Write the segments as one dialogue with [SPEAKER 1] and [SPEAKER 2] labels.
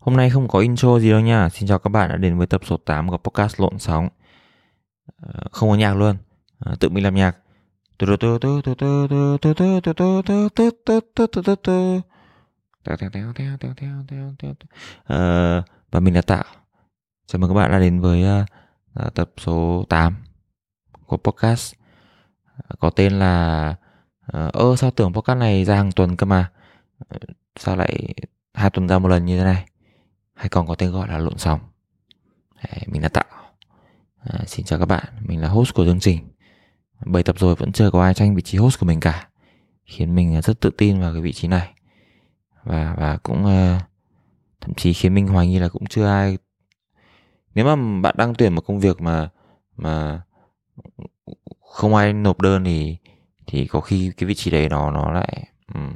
[SPEAKER 1] Hôm nay không có intro gì đâu nha. Xin chào các bạn đã đến với tập số 8 của podcast Lộn Sóng. Không có nhạc luôn. Tự mình làm nhạc. Và mình là Tạo. Chào mừng các bạn đã đến với tập số 8 của podcast. Có tên là Ơ sao tưởng podcast này ra hàng tuần cơ mà. Sao lại hai tuần ra một lần như thế này hay còn có tên gọi là lộn sóng. Đấy, mình là tạo. À, xin chào các bạn mình là host của chương trình. Bảy tập rồi vẫn chưa có ai tranh vị trí host của mình cả khiến mình rất tự tin vào cái vị trí này. Và và cũng uh, thậm chí khiến mình hoài nghi là cũng chưa ai. Nếu mà bạn đang tuyển một công việc mà mà không ai nộp đơn thì thì có khi cái vị trí đấy nó nó lại um,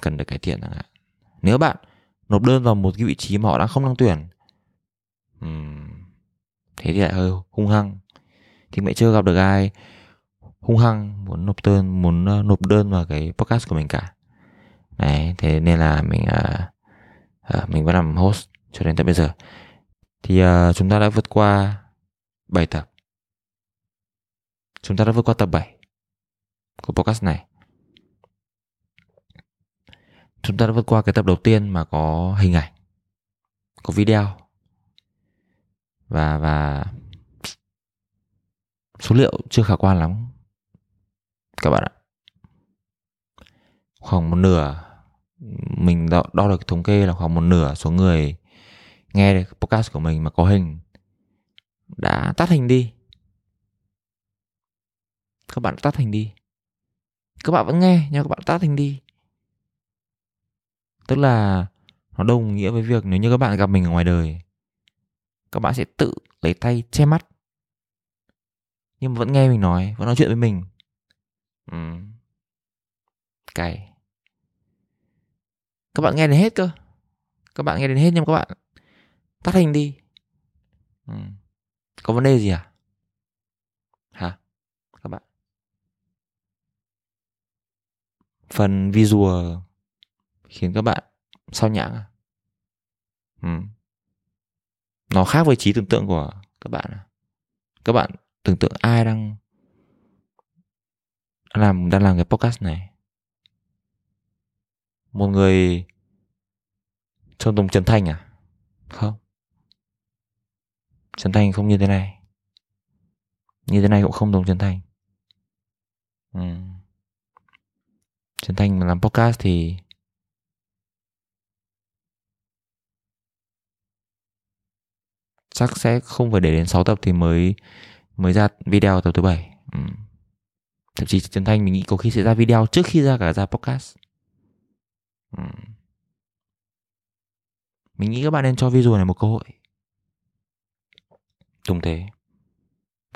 [SPEAKER 1] cần được cải thiện chẳng hạn. Nếu bạn nộp đơn vào một cái vị trí mà họ đang không đang tuyển. Uhm, thế thì lại hơi hung hăng. Thì mẹ chưa gặp được ai hung hăng muốn nộp đơn muốn ờ, nộp đơn vào cái podcast của mình cả. Đấy thế nên là mình à, à, mình vẫn làm host cho đến tận bây giờ. Thì à, chúng ta đã vượt qua 7 tập. Chúng ta đã vượt qua tập 7 của podcast này chúng ta đã vượt qua cái tập đầu tiên mà có hình ảnh có video và và số liệu chưa khả quan lắm các bạn ạ. Khoảng một nửa mình đo, đo được thống kê là khoảng một nửa số người nghe được podcast của mình mà có hình đã tắt hình đi. Các bạn tắt hình đi. Các bạn vẫn nghe nhưng các bạn tắt hình đi tức là nó đồng nghĩa với việc nếu như các bạn gặp mình ở ngoài đời, các bạn sẽ tự lấy tay che mắt. Nhưng mà vẫn nghe mình nói, vẫn nói chuyện với mình. Ừ. cày các bạn nghe đến hết cơ. Các bạn nghe đến hết nhưng các bạn. Tắt hình đi. Ừ. có vấn đề gì à? Hả? Các bạn. Phần visual khiến các bạn sao nhãng à? Ừ. Nó khác với trí tưởng tượng của các bạn à? Các bạn tưởng tượng ai đang làm đang làm cái podcast này? Một người trong tùng Trần Thanh à? Không. Trần Thanh không như thế này. Như thế này cũng không đồng Trần Thanh. Ừ. Trần Thanh làm podcast thì chắc sẽ không phải để đến 6 tập thì mới mới ra video tập thứ bảy. Ừ. thậm chí Trần Thanh mình nghĩ có khi sẽ ra video trước khi ra cả ra podcast. Ừ. mình nghĩ các bạn nên cho visual này một cơ hội. Đúng thế.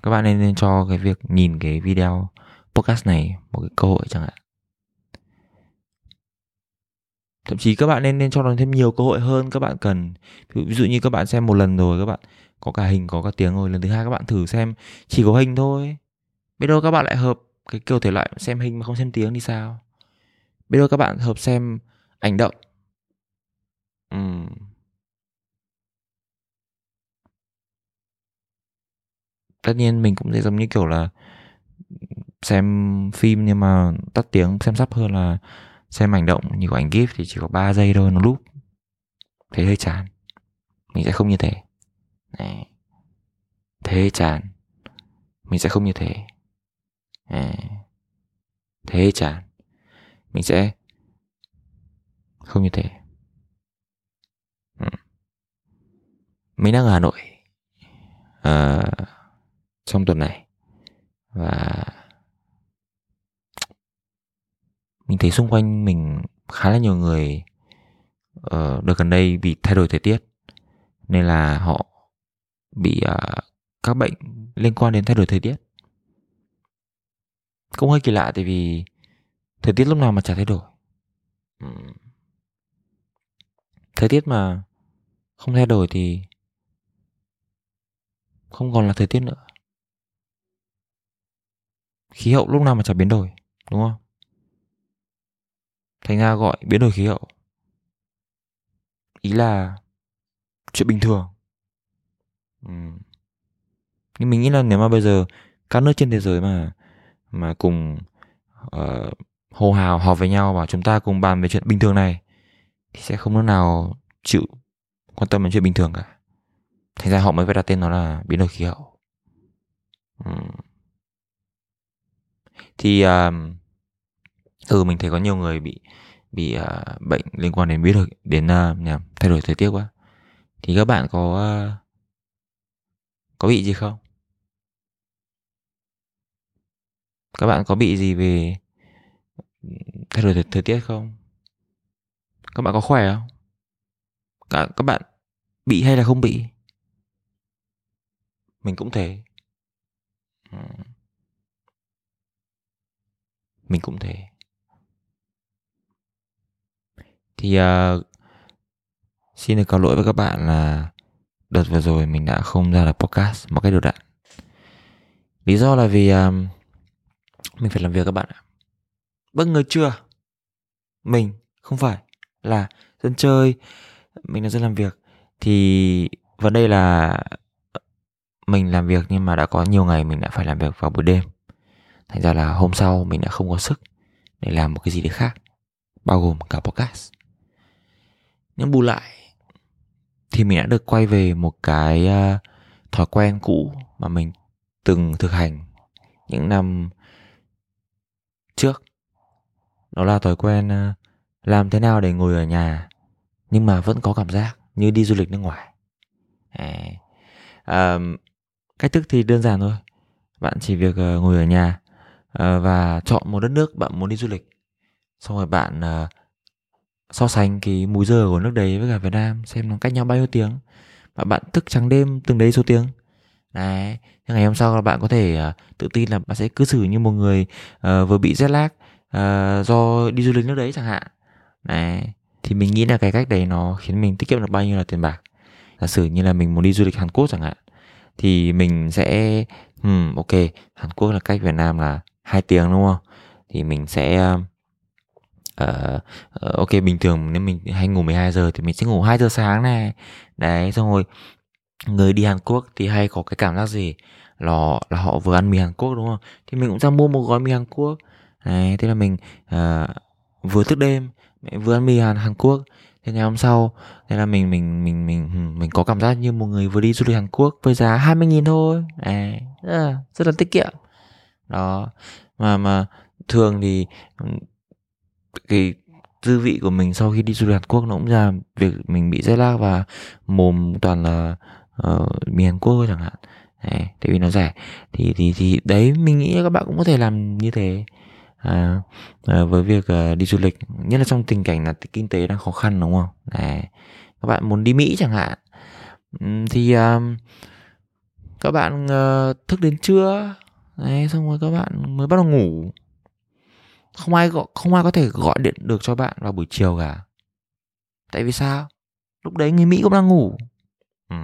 [SPEAKER 1] Các bạn nên nên cho cái việc nhìn cái video podcast này một cái cơ hội chẳng hạn thậm chí các bạn nên nên cho nó thêm nhiều cơ hội hơn, các bạn cần. Ví dụ như các bạn xem một lần rồi, các bạn có cả hình, có cả tiếng rồi, lần thứ hai các bạn thử xem chỉ có hình thôi. Biết đâu các bạn lại hợp cái kiểu thể loại xem hình mà không xem tiếng thì sao? Biết đâu các bạn hợp xem ảnh động. Ừm. tất nhiên mình cũng sẽ giống như kiểu là xem phim nhưng mà tắt tiếng, xem sắp hơn là xem ảnh động như của ảnh GIF thì chỉ có 3 giây thôi nó lúc thế hơi chán. Mình sẽ không như thế. Đấy. thế chán. Mình sẽ không như thế. Đấy. thế chán. Mình sẽ không như thế. Ừ. mình đang ở Hà Nội à, trong tuần này. Và mình thấy xung quanh mình khá là nhiều người uh, đợt gần đây bị thay đổi thời tiết nên là họ bị uh, các bệnh liên quan đến thay đổi thời tiết. Cũng hơi kỳ lạ tại vì thời tiết lúc nào mà chả thay đổi. Thời tiết mà không thay đổi thì không còn là thời tiết nữa. Khí hậu lúc nào mà chả biến đổi đúng không? Thành ra gọi biến đổi khí hậu ý là chuyện bình thường ừ. nhưng mình nghĩ là nếu mà bây giờ các nước trên thế giới mà mà cùng uh, hô hào họp với nhau và chúng ta cùng bàn về chuyện bình thường này thì sẽ không nước nào chịu quan tâm đến chuyện bình thường cả thành ra họ mới phải đặt tên nó là biến đổi khí hậu Ừ. thì uh, ừ mình thấy có nhiều người bị bị uh, bệnh liên quan đến biến đổi đến à, uh, nhầm, thay đổi thời tiết quá. Thì các bạn có uh, có bị gì không? Các bạn có bị gì về thay đổi thời, thời tiết không? Các bạn có khỏe không? Cả các bạn bị hay là không bị? Mình cũng thế. Mình cũng thế thì uh, xin được cáo lỗi với các bạn là đợt vừa rồi mình đã không ra được podcast một cách đều đặn. Lý do là vì um, mình phải làm việc các bạn ạ. Bất ngờ chưa? Mình không phải là dân chơi mình là dân làm việc. Thì vấn đây là ờ, mình làm việc nhưng mà đã có nhiều ngày mình đã phải làm việc vào buổi đêm. Thành ra là hôm sau mình đã không có sức để làm một cái gì đấy khác bao gồm cả podcast nhưng bù lại thì mình đã được quay về một cái uh, thói quen cũ mà mình từng thực hành những năm trước. Đó là thói quen uh, làm thế nào để ngồi ở nhà nhưng mà vẫn có cảm giác như đi du lịch nước ngoài. À, um, cách thức thì đơn giản thôi. Bạn chỉ việc uh, ngồi ở nhà uh, và chọn một đất nước bạn muốn đi du lịch. Xong rồi bạn uh, so sánh cái múi giờ của nước đấy với cả Việt Nam xem nó cách nhau bao nhiêu tiếng. Và bạn thức trắng đêm từng đấy số tiếng. Đấy thế ngày hôm sau là bạn có thể uh, tự tin là bạn sẽ cư xử như một người uh, vừa bị jet lag uh, do đi du lịch nước đấy chẳng hạn. Đấy thì mình nghĩ là cái cách đấy nó khiến mình tiết kiệm được bao nhiêu là tiền bạc. Giả sử như là mình muốn đi du lịch Hàn Quốc chẳng hạn thì mình sẽ um, ok Hàn Quốc là cách Việt Nam là hai tiếng đúng không? Thì mình sẽ uh, uh, ok bình thường nếu mình hay ngủ 12 giờ thì mình sẽ ngủ 2 giờ sáng này. Đấy xong rồi người đi Hàn Quốc thì hay có cái cảm giác gì? Là là họ vừa ăn mì Hàn Quốc đúng không? Thì mình cũng ra mua một gói mì Hàn Quốc. Đấy thế là mình uh, vừa thức đêm vừa ăn mì Hàn Hàn Quốc. Thế ngày hôm sau thế là mình mình mình mình mình có cảm giác như một người vừa đi du lịch Hàn Quốc với giá 20 nghìn thôi. Đấy rất, là, rất là tiết kiệm. Đó mà mà thường thì cái dư vị của mình sau khi đi du lịch Hàn Quốc nó cũng ra việc mình bị jet lag và mồm toàn là uh, mì Hàn Quốc thôi chẳng hạn. Đấy, tại vì nó rẻ. Thì thì thì đấy mình nghĩ các bạn cũng có thể làm như thế. À, à, với việc à, đi du lịch nhất là trong tình cảnh là kinh tế đang khó khăn đúng không? Đấy các bạn muốn đi Mỹ chẳng hạn. Thì uh, các bạn uh, thức đến trưa đấy xong rồi các bạn mới bắt đầu ngủ không ai gọi, không ai có thể gọi điện được cho bạn vào buổi chiều cả. Tại vì sao? Lúc đấy người mỹ cũng đang ngủ. Ừ.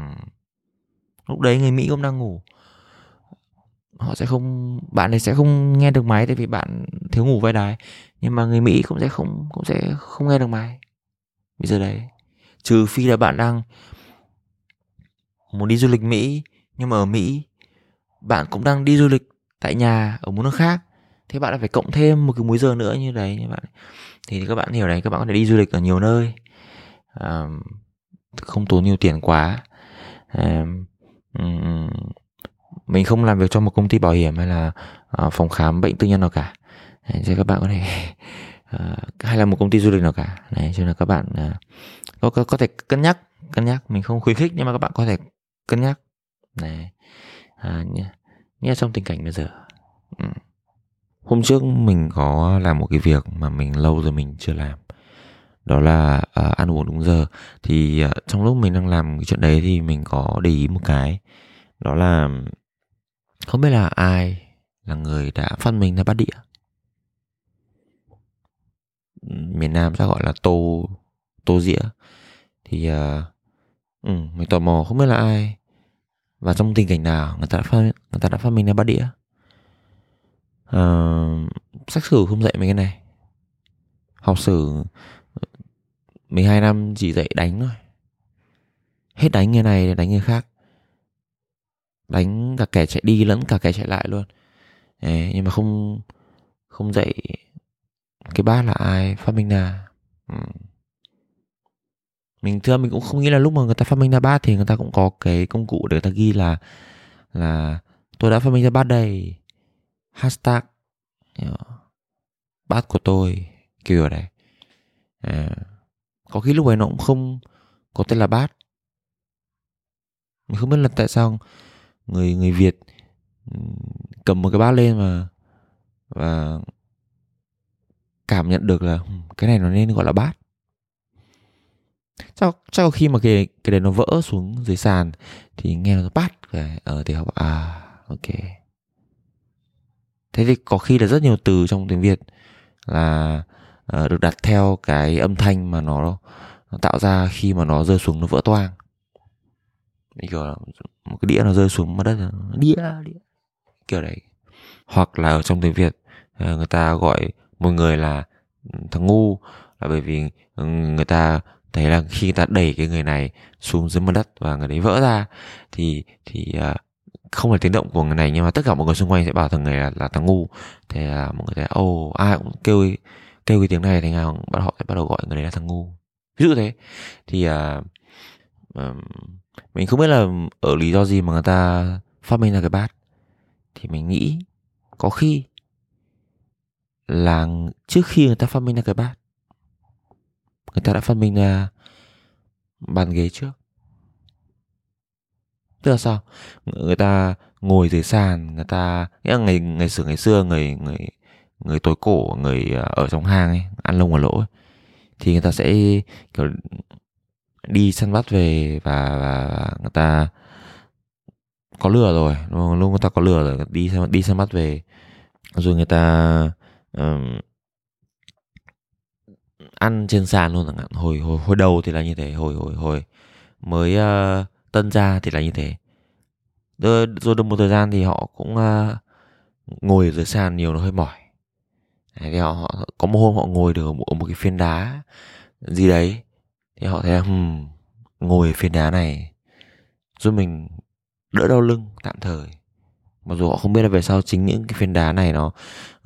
[SPEAKER 1] lúc đấy người mỹ cũng đang ngủ. Họ sẽ không, bạn ấy sẽ không nghe được máy tại vì bạn thiếu ngủ vai đái. Nhưng mà người mỹ cũng sẽ không, cũng sẽ không nghe được máy. Bây giờ đấy, trừ phi là bạn đang muốn đi du lịch mỹ, nhưng mà ở mỹ, bạn cũng đang đi du lịch tại nhà, ở một nước khác thế bạn lại phải cộng thêm một cái múi giờ nữa như đấy như bạn thì các bạn hiểu đấy các bạn có thể đi du lịch ở nhiều nơi. À, không tốn nhiều tiền quá. À, mình không làm việc cho một công ty bảo hiểm hay là uh, phòng khám bệnh tư nhân nào cả. Đấy, cho các bạn có thể uh, hay là một công ty du lịch nào cả. Đấy cho nên các bạn uh, có, có có thể cân nhắc cân nhắc. Mình không khuyến khích nhưng mà các bạn có thể cân nhắc. Này à, như, như trong tình cảnh bây giờ. Ừ hôm trước mình có làm một cái việc mà mình lâu rồi mình chưa làm. Đó là uh, ăn uống đúng giờ. Thì uh, trong lúc mình đang làm cái chuyện đấy thì mình có để ý một cái. Đó là không biết là ai là người đã phát minh ra bát đĩa? Miền Nam sẽ gọi là tô tô dĩa. Thì uh, ừ, mình tò mò không biết là ai và trong tình cảnh nào người ta đã phát người ta đã phát minh ra bát đĩa? Uh, sách sử không dạy mấy cái này. Học sử 12 ờ, năm chỉ dạy đánh thôi. Hết đánh người này đánh người khác. Đánh cả kẻ chạy đi lẫn cả kẻ chạy lại luôn. Đấy, nhưng mà không không dạy cái bát là ai phát minh ra ừ. mình thưa mình cũng không nghĩ là lúc mà người ta phát minh ra bát thì người ta cũng có cái công cụ để người ta ghi là là tôi đã phát minh ra bát đây hashtag ờ, bát của tôi kiểu này. À, có khi lúc ấy nó cũng không có tên là bát. Mình không biết là tại sao người người Việt ừ, cầm một cái bát lên mà và cảm nhận được là ừ, cái này nó nên gọi là bát. Sau sau khi mà cái cái đấy nó vỡ xuống dưới sàn thì nghe nó bát ở ờ, thì họ bảo à ok thế thì có khi là rất nhiều từ trong tiếng việt là uh, được đặt theo cái âm thanh mà nó, nó tạo ra khi mà nó rơi xuống nó vỡ toang. Như kiểu là một cái đĩa nó rơi xuống mặt đất đĩa. Đĩa kiểu đấy. Hoặc là ở trong tiếng việt uh, người ta gọi một người là thằng ngu là bởi vì người ta thấy là khi người ta đẩy cái người này xuống dưới mặt đất và người đấy vỡ ra thì thì uh, không phải tiếng động của người này nhưng mà tất cả mọi người xung quanh sẽ bảo thằng này là, là thằng ngu. Thì là mọi người sẽ ồ oh, ai cũng kêu kêu cái tiếng này thì nào bắt họ sẽ bắt đầu gọi người đấy là thằng ngu. Ví dụ thế. Thì uh, mình không biết là ở lý do gì mà người ta phát minh ra cái bát. Thì mình nghĩ có khi là trước khi người ta phát minh ra cái bát người ta đã phát minh ra bàn ghế trước tức là sao? Người ta ngồi dưới sàn người ta nghĩa là ngày ngày xưa ngày xưa người người người tối cổ người à, ở trong hang ấy ăn lông ở lỗ ấy, thì người ta sẽ kiểu đi săn bắt về và, và người ta có lừa rồi lúc người ta có lừa rồi đi đi săn bắt về. Rồi người ta um, ăn trên sàn luôn chẳng hạn. Hồi hồi hồi đầu thì là như thế hồi hồi hồi mới uh, tân ra thì là như thế. Rồi, rồi được một thời gian thì họ cũng uh, ngồi ở dưới sàn nhiều nó hơi mỏi. Đấy, thì họ, họ có một hôm họ ngồi được ở một, ở một cái phiến đá gì đấy. Thì họ thấy là hmm, ngồi ở phiến đá này giúp mình đỡ đau lưng tạm thời. Mặc dù họ không biết là về sau chính những cái phiến đá này nó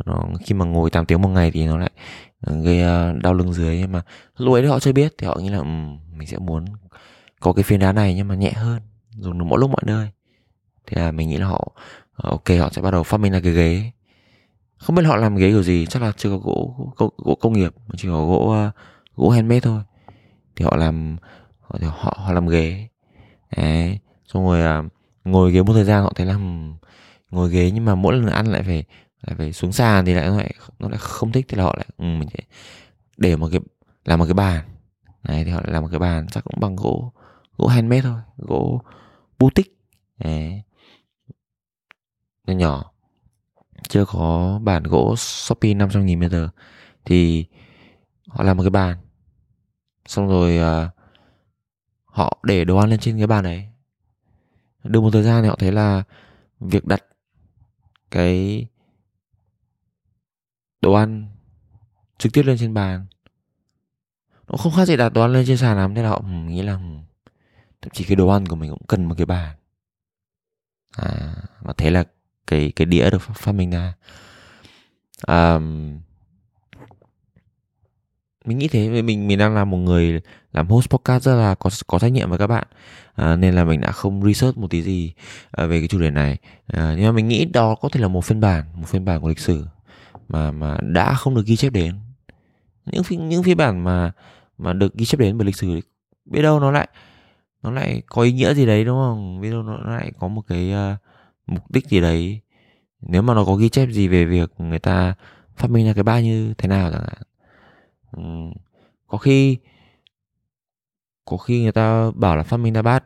[SPEAKER 1] nó khi mà ngồi 8 tiếng một ngày thì nó lại ờ, gây uh, đau lưng dưới nhưng mà lúc ấy thì họ chưa biết. Thì họ nghĩ là um, mình sẽ muốn có cái phiên đá này nhưng mà nhẹ hơn dùng được mỗi lúc mọi nơi. Thì là mình nghĩ là họ ờ, ok họ sẽ bắt đầu phát minh ra cái ghế. Không biết họ làm ghế kiểu gì chắc là chưa có gỗ gỗ, gỗ công nghiệp mà chỉ có gỗ uh, gỗ handmade thôi. Thì họ làm họ họ, họ làm ghế. Đấy xong rồi uh, ngồi ghế một thời gian họ thấy là ngồi ghế nhưng mà mỗi lần ăn lại phải lại phải xuống sàn thì lại nó lại nó lại không thích. Thì là họ lại ừ, mình để một cái làm một cái bàn. Này thì họ lại làm một cái bàn chắc cũng bằng gỗ gỗ handmade thôi gỗ boutique. Nhỏ nhỏ. Chưa có bản gỗ Shopee 500 nghìn bây giờ thì họ làm một cái bàn. Xong rồi uh, họ để đồ ăn lên trên cái bàn đấy. Được một thời gian thì họ thấy là việc đặt cái đồ ăn trực tiếp lên trên bàn nó không khác gì đặt đồ ăn lên trên sàn lắm. Thế là họ ừ, nghĩ là ừ, thậm chí cái đồ ăn của mình cũng cần một cái bàn. À và thế là cái cái đĩa được phát minh ra. À, mình nghĩ thế mình mình đang là một người làm host podcast rất là có có trách nhiệm với các bạn. À, nên là mình đã không research một tí gì à, về cái chủ đề này. À, nhưng mà mình nghĩ đó có thể là một phiên bản một phiên bản của lịch sử mà mà đã không được ghi chép đến. Những những phiên bản mà mà được ghi chép đến bởi lịch sử biết đâu nó lại nó lại có ý nghĩa gì đấy đúng không? Video nó lại có một cái uh, mục đích gì đấy. Nếu mà nó có ghi chép gì về việc người ta phát minh ra cái ba như thế nào chẳng hạn. Uhm, có khi có khi người ta bảo là phát minh ra bát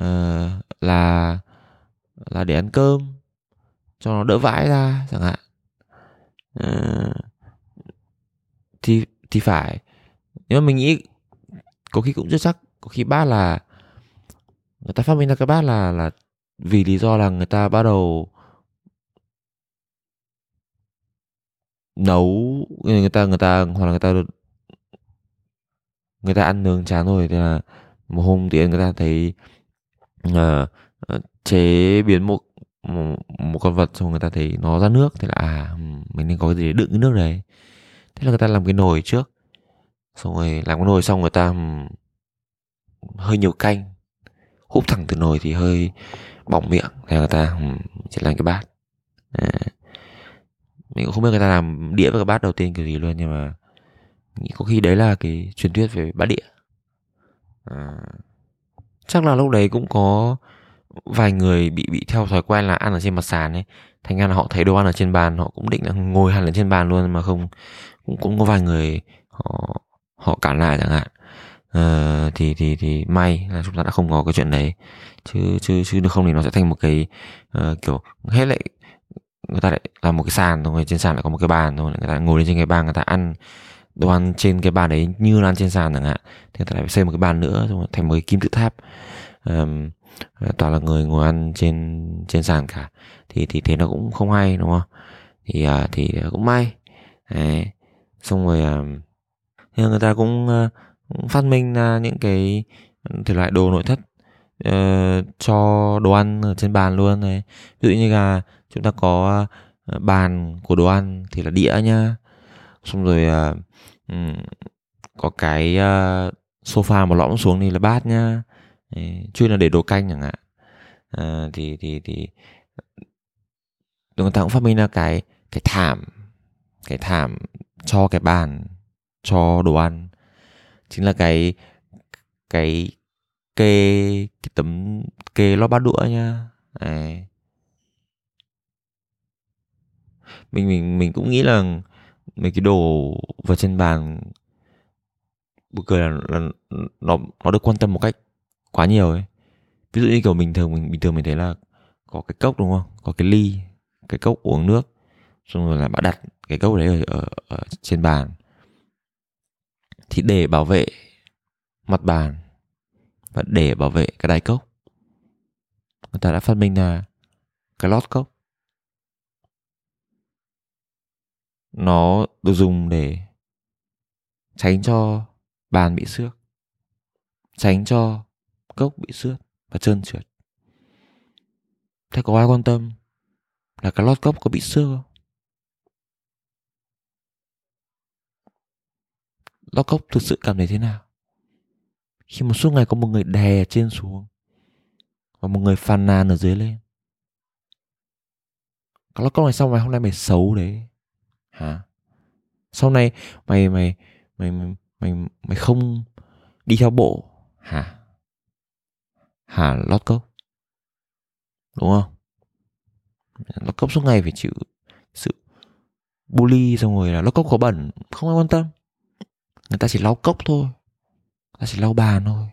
[SPEAKER 1] uh, là là để ăn cơm cho nó đỡ vãi ra chẳng hạn. Uh, thì thì phải. Nhưng mà mình nghĩ có khi cũng chưa chắc. Có khi bát là người ta phát minh ra cái bát là là vì lý do là người ta bắt đầu nấu người ta người ta hoặc là người ta người ta ăn nướng chán rồi. Thì là một hôm thì người ta thấy uh, uh, chế biến một, một một con vật xong người ta thấy nó ra nước. Thì là à mình nên có cái gì để đựng cái nước đấy. Thế là người ta làm cái nồi trước. Xong rồi làm cái nồi xong người ta um, hơi nhiều canh hút thẳng từ nồi thì hơi bỏng miệng thì người ta sẽ chỉ làm cái bát à. mình cũng không biết người ta làm đĩa với cái bát đầu tiên kiểu gì luôn, nhưng mà nghĩ có khi đấy là cái truyền thuyết về bát đĩa à. chắc là lúc đấy cũng có vài người bị bị theo thói quen là ăn ở trên mặt sàn ấy thành ra là họ thấy đồ ăn ở trên bàn, họ cũng định là ngồi hẳn lên trên bàn luôn mà không, cũng cũng có vài người họ họ cản lại chẳng hạn uh, thì thì thì may là chúng ta đã không có cái chuyện đấy. Chứ chứ chứ được không thì nó sẽ thành một cái uh, kiểu hết lại người ta lại làm một cái sàn rồi trên sàn lại có một cái bàn rồi người ta ngồi lên trên cái bàn người ta ăn đồ ăn trên cái bàn đấy như là ăn trên sàn chẳng hạn. Thì người ta lại phải xây một cái bàn nữa rồi thành một cái kim tự tháp. Um, toàn là người ngồi ăn trên trên sàn cả. Thì thì thế nó cũng không hay đúng không? Thì uh, thì cũng may. Đấy. xong rồi uh, người ta cũng, uh, cũng phát minh ra những cái ừ, thể loại đồ nội thất uh, cho đồ ăn ở trên bàn luôn này. Ví dụ như là chúng ta có uh, bàn của đồ ăn thì là đĩa nhá. Xong rồi uh, um, có cái uh, sofa mà lõm xuống thì là bát nhá. Chuyên là để đồ canh chẳng hạn. À, thì thì thì người ta cũng phát minh ra cái cái thảm cái thảm cho cái bàn cho đồ ăn chính là cái cái kê cái tấm kê lót bát đũa nha. Đấy. mình mình mình cũng nghĩ là mấy cái đồ vật trên bàn buồn cười là, là nó nó được quan tâm một cách quá nhiều ấy. Ví dụ như kiểu bình thường mình bình thường mình thấy là có cái cốc đúng không? Có cái ly cái cốc uống nước xong rồi là bạn đặt cái cốc đấy ở, ở, ở trên bàn thì để bảo vệ mặt bàn và để bảo vệ cái đáy cốc. Người ta đã phát minh ra cái lót cốc. Nó được dùng để tránh cho bàn bị xước, tránh cho cốc bị xước và trơn trượt. Thế có ai quan tâm là cái lót cốc có bị xước không? Lót cốc thực sự cảm thấy thế nào? Khi mà suốt ngày có một người đè trên xuống và một người phàn nàn ở dưới lên. Cái lót cốc này sau mày hôm nay mày xấu đấy? Hả? Sau này mày mày mày mày mày, mày không đi theo bộ? Hả? Hả lót cốc? Đúng không? Lót cốc suốt ngày phải chịu sự bully xong rồi là lót cốc có bẩn không ai quan tâm người ta chỉ lau cốc thôi. Người ta chỉ lau bàn thôi.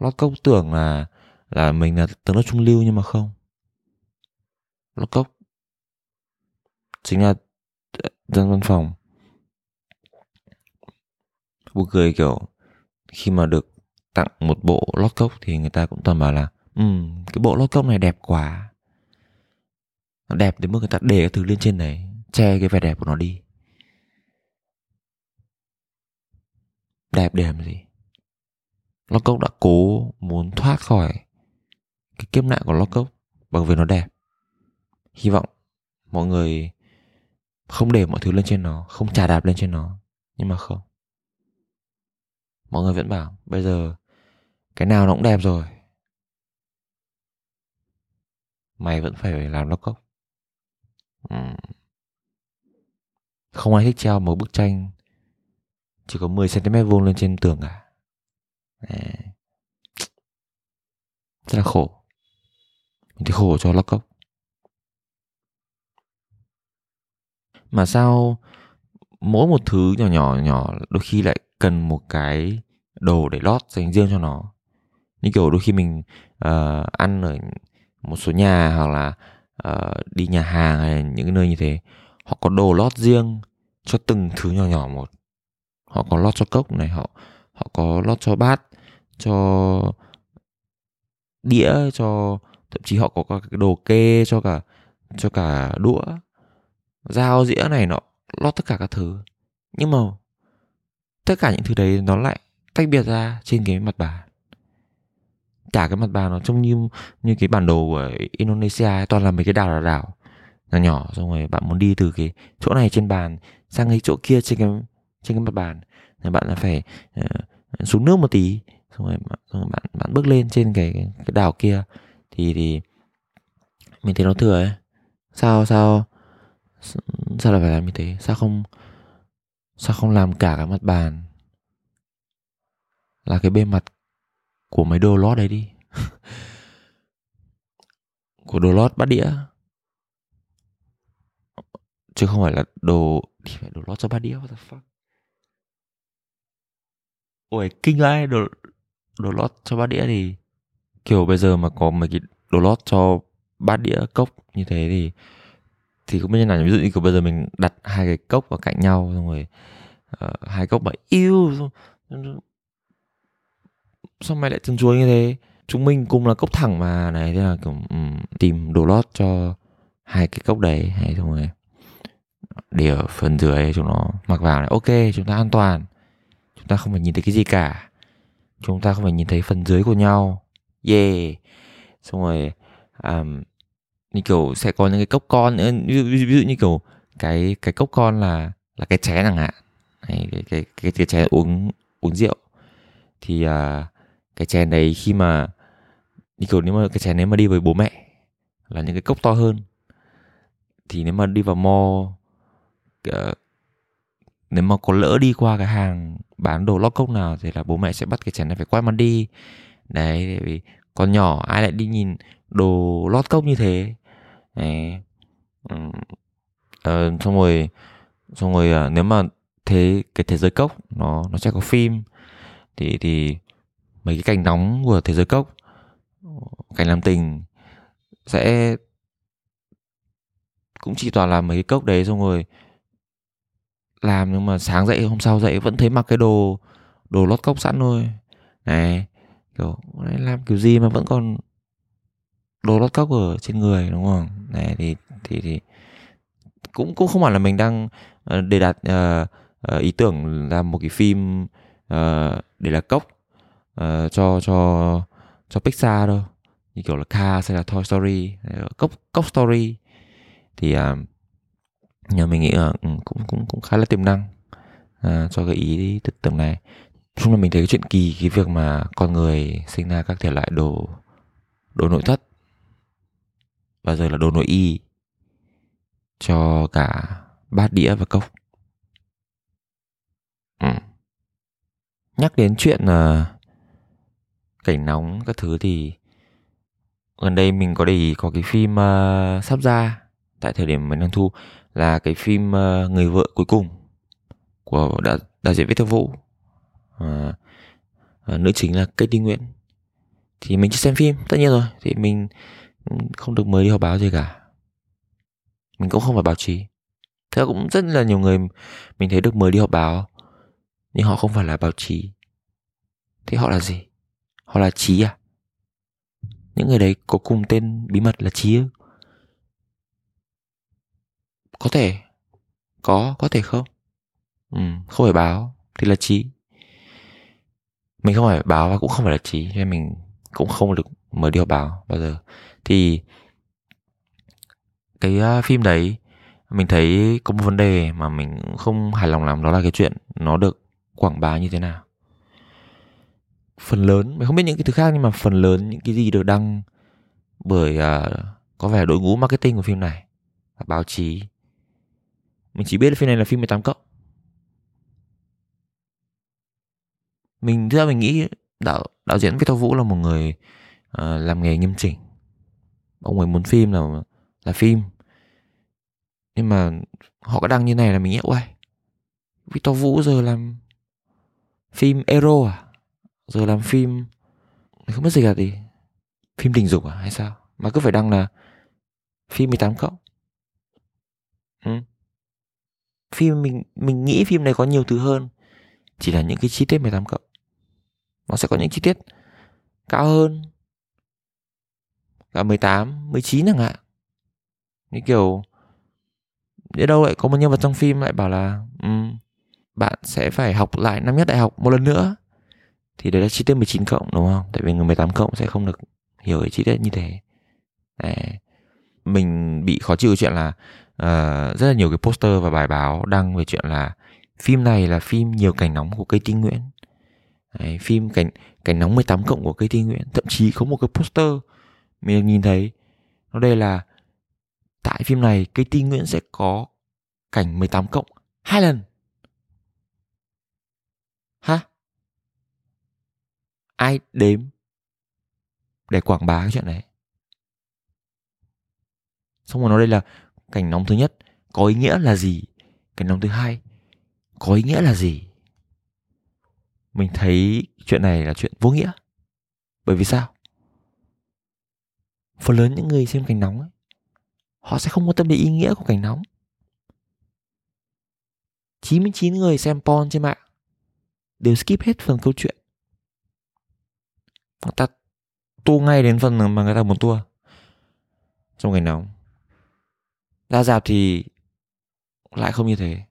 [SPEAKER 1] Lót cốc tưởng là là mình là tầng lớp trung lưu nhưng mà không. Lót cốc. Chính là ờ, dân văn phòng. Buồn cười kiểu, khi mà được tặng một bộ lót cốc thì người ta cũng toàn bảo là ừ cái bộ lót cốc này đẹp quá. Nó đẹp đến mức người ta để cái thứ lên trên này che cái vẻ đẹp của nó đi. Đẹp để làm gì? Lo cốc đã cố muốn thoát khỏi cái kiếp nạn của lo cốc bằng việc nó đẹp. Hy vọng mọi người không để mọi thứ lên trên nó, không trà đạp lên trên nó, nhưng mà không. Mọi người vẫn bảo, bây giờ cái nào nó cũng đẹp rồi. Mày vẫn phải làm lo cốc không ai thích treo một bức tranh chỉ có 10 cm vuông lên trên tường à? cả rất là khổ. Mình thấy khổ cho lóc cốc mà sao mỗi một thứ nhỏ nhỏ nhỏ đôi khi lại cần một cái đồ để lót dành riêng cho nó? Như kiểu đôi khi mình uh, ăn ở một số nhà hoặc là uh, đi nhà hàng hay những nơi như thế họ có đồ lót riêng cho từng thứ nhỏ nhỏ một họ có lót cho cốc này họ họ có lót cho bát cho đĩa cho thậm chí họ có cái đồ kê cho cả cho cả đũa dao dĩa này nọ lót tất cả các thứ. Nhưng mà tất cả những thứ đấy nó lại tách biệt ra trên cái mặt bàn. Cả cái mặt bàn nó trông như như cái bản đồ của Indonesia ấy, toàn là mấy cái đảo đảo đảo nhỏ nhỏ xong rồi bạn muốn đi từ cái chỗ này trên bàn sang cái chỗ kia trên cái trên cái mặt bàn thì bạn là phải uh, xuống nước một tí xong rồi, xong rồi bạn bạn bước lên trên cái cái đảo kia. Thì thì mình thấy nó thừa ấy. Sao sao sao lại phải làm như thế? Sao không sao không làm cả cái mặt bàn là cái bề mặt của mấy đồ lót đấy đi? Của đồ lót bát đĩa. Chứ không phải là đồ thì phải đồ lót cho bát đĩa what the fuck? Ôi kinh ai? Đồ đồ lót cho bát đĩa thì kiểu bây giờ mà có mấy cái đồ lót cho bát đĩa cốc như thế thì thì không biết như nào ví dụ như kiểu bây giờ mình đặt hai cái cốc vào cạnh nhau xong rồi uh, hai cốc bảo yêu sao mày lại chân chuối như thế. Chúng mình cùng là cốc thẳng mà này thế là kiểu um, tìm đồ lót cho hai cái cốc đấy hay xong rồi để ở phần dưới chúng nó mặc vào này. Ok chúng ta an toàn chúng ta không phải nhìn thấy cái gì cả. Chúng ta không phải nhìn thấy phần dưới của nhau. Yeah. Xong rồi um, như kiểu sẽ có những cái cốc con nữa. Ví dụ, ví dụ như kiểu cái cái cốc con là là cái chén chẳng hạn. Cái cái cái cái, cái chén uống uống rượu. Thì uh, cái chén đấy khi mà như kiểu nếu mà cái chén đấy mà đi với bố mẹ là những cái cốc to hơn. Thì nếu mà đi vào mall uh, nếu mà có lỡ đi qua cái hàng bán đồ lót cốc nào thì là bố mẹ sẽ bắt cái chén này phải quay mặt đi. Đấy vì con nhỏ ai lại đi nhìn đồ lót cốc như thế? Đấy. Ừ. ờ, xong rồi xong rồi ờ, nếu mà thế cái thế giới cốc nó nó sẽ có phim. Thì thì mấy cái cảnh nóng của thế giới cốc cảnh làm tình sẽ cũng chỉ toàn là mấy cái cốc đấy xong rồi làm nhưng mà sáng dậy hôm sau dậy vẫn thấy mặc cái đồ đồ lót cốc sẵn thôi. Này kiểu làm kiểu gì mà vẫn còn đồ lót cốc ở trên người đúng không? Này thì thì thì cũng cũng không phải là mình đang uh, đạt uh, uh, ý tưởng làm một cái phim uh, để là cốc uh, ờ, cho cho cho Pixar đâu. Như kiểu là Cars hay là Toy Story ờ, cốc cốc story. Thì uh, nhưng mình nghĩ là ừ, cũng cũng cũng khá là tiềm năng à, cho cái ý thực tưởng này. Chung là mình thấy cái chuyện kỳ cái việc mà con người sinh ra các thể loại đồ đồ nội thất và rồi là đồ nội y cho cả bát đĩa và cốc. Ừ. nhắc đến chuyện là cảnh nóng các thứ thì gần đây mình có để ý có cái phim uh, sắp ra tại thời điểm mình đang thu là cái phim uh, người vợ cuối cùng của đạo, đạo diễn Victor Vũ. À, nữ chính là Katie Nguyễn. Thì mình chỉ xem phim tất nhiên rồi thì mình không được mời đi họp báo gì cả. Mình cũng không phải báo chí. Thế cũng rất là nhiều người mình thấy được mời đi họp báo nhưng họ không phải là báo chí. Thế họ là gì? Họ là trí à? Những người đấy có cùng tên bí mật là trí ư? Có thể. Có có thể không? Ừ, không phải báo thì là trí. Mình không phải báo và cũng không phải là trí nên mình cũng không được mời đi họp báo bao giờ. Thì cái uh, phim đấy mình thấy có một vấn đề mà mình không hài lòng lắm đó là cái chuyện nó được quảng bá như thế nào. Phần lớn mình không biết những cái thứ khác nhưng mà phần lớn những cái gì được đăng bởi uh, có vẻ đội ngũ marketing của phim này báo chí mình chỉ biết là phim này là phim 18 cộng. Mình thực ra mình nghĩ đạo đạo diễn Victor Vũ là một người uh, làm nghề nghiêm chỉnh. Ông ấy muốn phim là là phim. Nhưng mà họ có đăng như này là mình nghĩ uầy Victor Vũ giờ làm phim Ero à? Giờ làm phim không biết gì cả gì. Phim tình dục à hay sao? Mà cứ phải đăng là phim 18 cộng. Ừ phim mình mình nghĩ phim này có nhiều thứ hơn. Chỉ là những cái chi tiết 18 cộng. Nó sẽ có những chi tiết cao hơn. Cả 18, 19 chẳng hạn. Như kiểu biết đâu lại có một nhân vật trong phim lại bảo là um, bạn sẽ phải học lại năm nhất đại học một lần nữa. Thì đấy là chi tiết 19 cộng đúng không? Tại vì người 18 cộng sẽ không được hiểu cái chi tiết như thế. Đấy. mình bị khó chịu chuyện là uh, rất là nhiều cái poster và bài báo đăng về chuyện là phim này là phim nhiều cảnh nóng của cây tinh nguyễn. Đấy, phim cảnh cảnh nóng 18 cộng của cây tinh nguyễn. Thậm chí có một cái poster mình nhìn thấy. Nó đây là tại phim này cây tinh nguyễn sẽ có cảnh 18 cộng hai lần. Ha ai đếm để quảng bá cái chuyện đấy, xong rồi nó đây là cảnh nóng thứ nhất, có ý nghĩa là gì? Cảnh nóng thứ hai, có ý nghĩa là gì? Mình thấy chuyện này là chuyện vô nghĩa. Bởi vì sao? Phần lớn những người xem cảnh nóng ấy, họ sẽ không quan tâm đến ý nghĩa của cảnh nóng. 99 người xem porn trên mạng đều skip hết phần câu chuyện. Người ta tua ngay đến phần mà người ta muốn tua. Trong cảnh nóng ra dạp thì lại không như thế.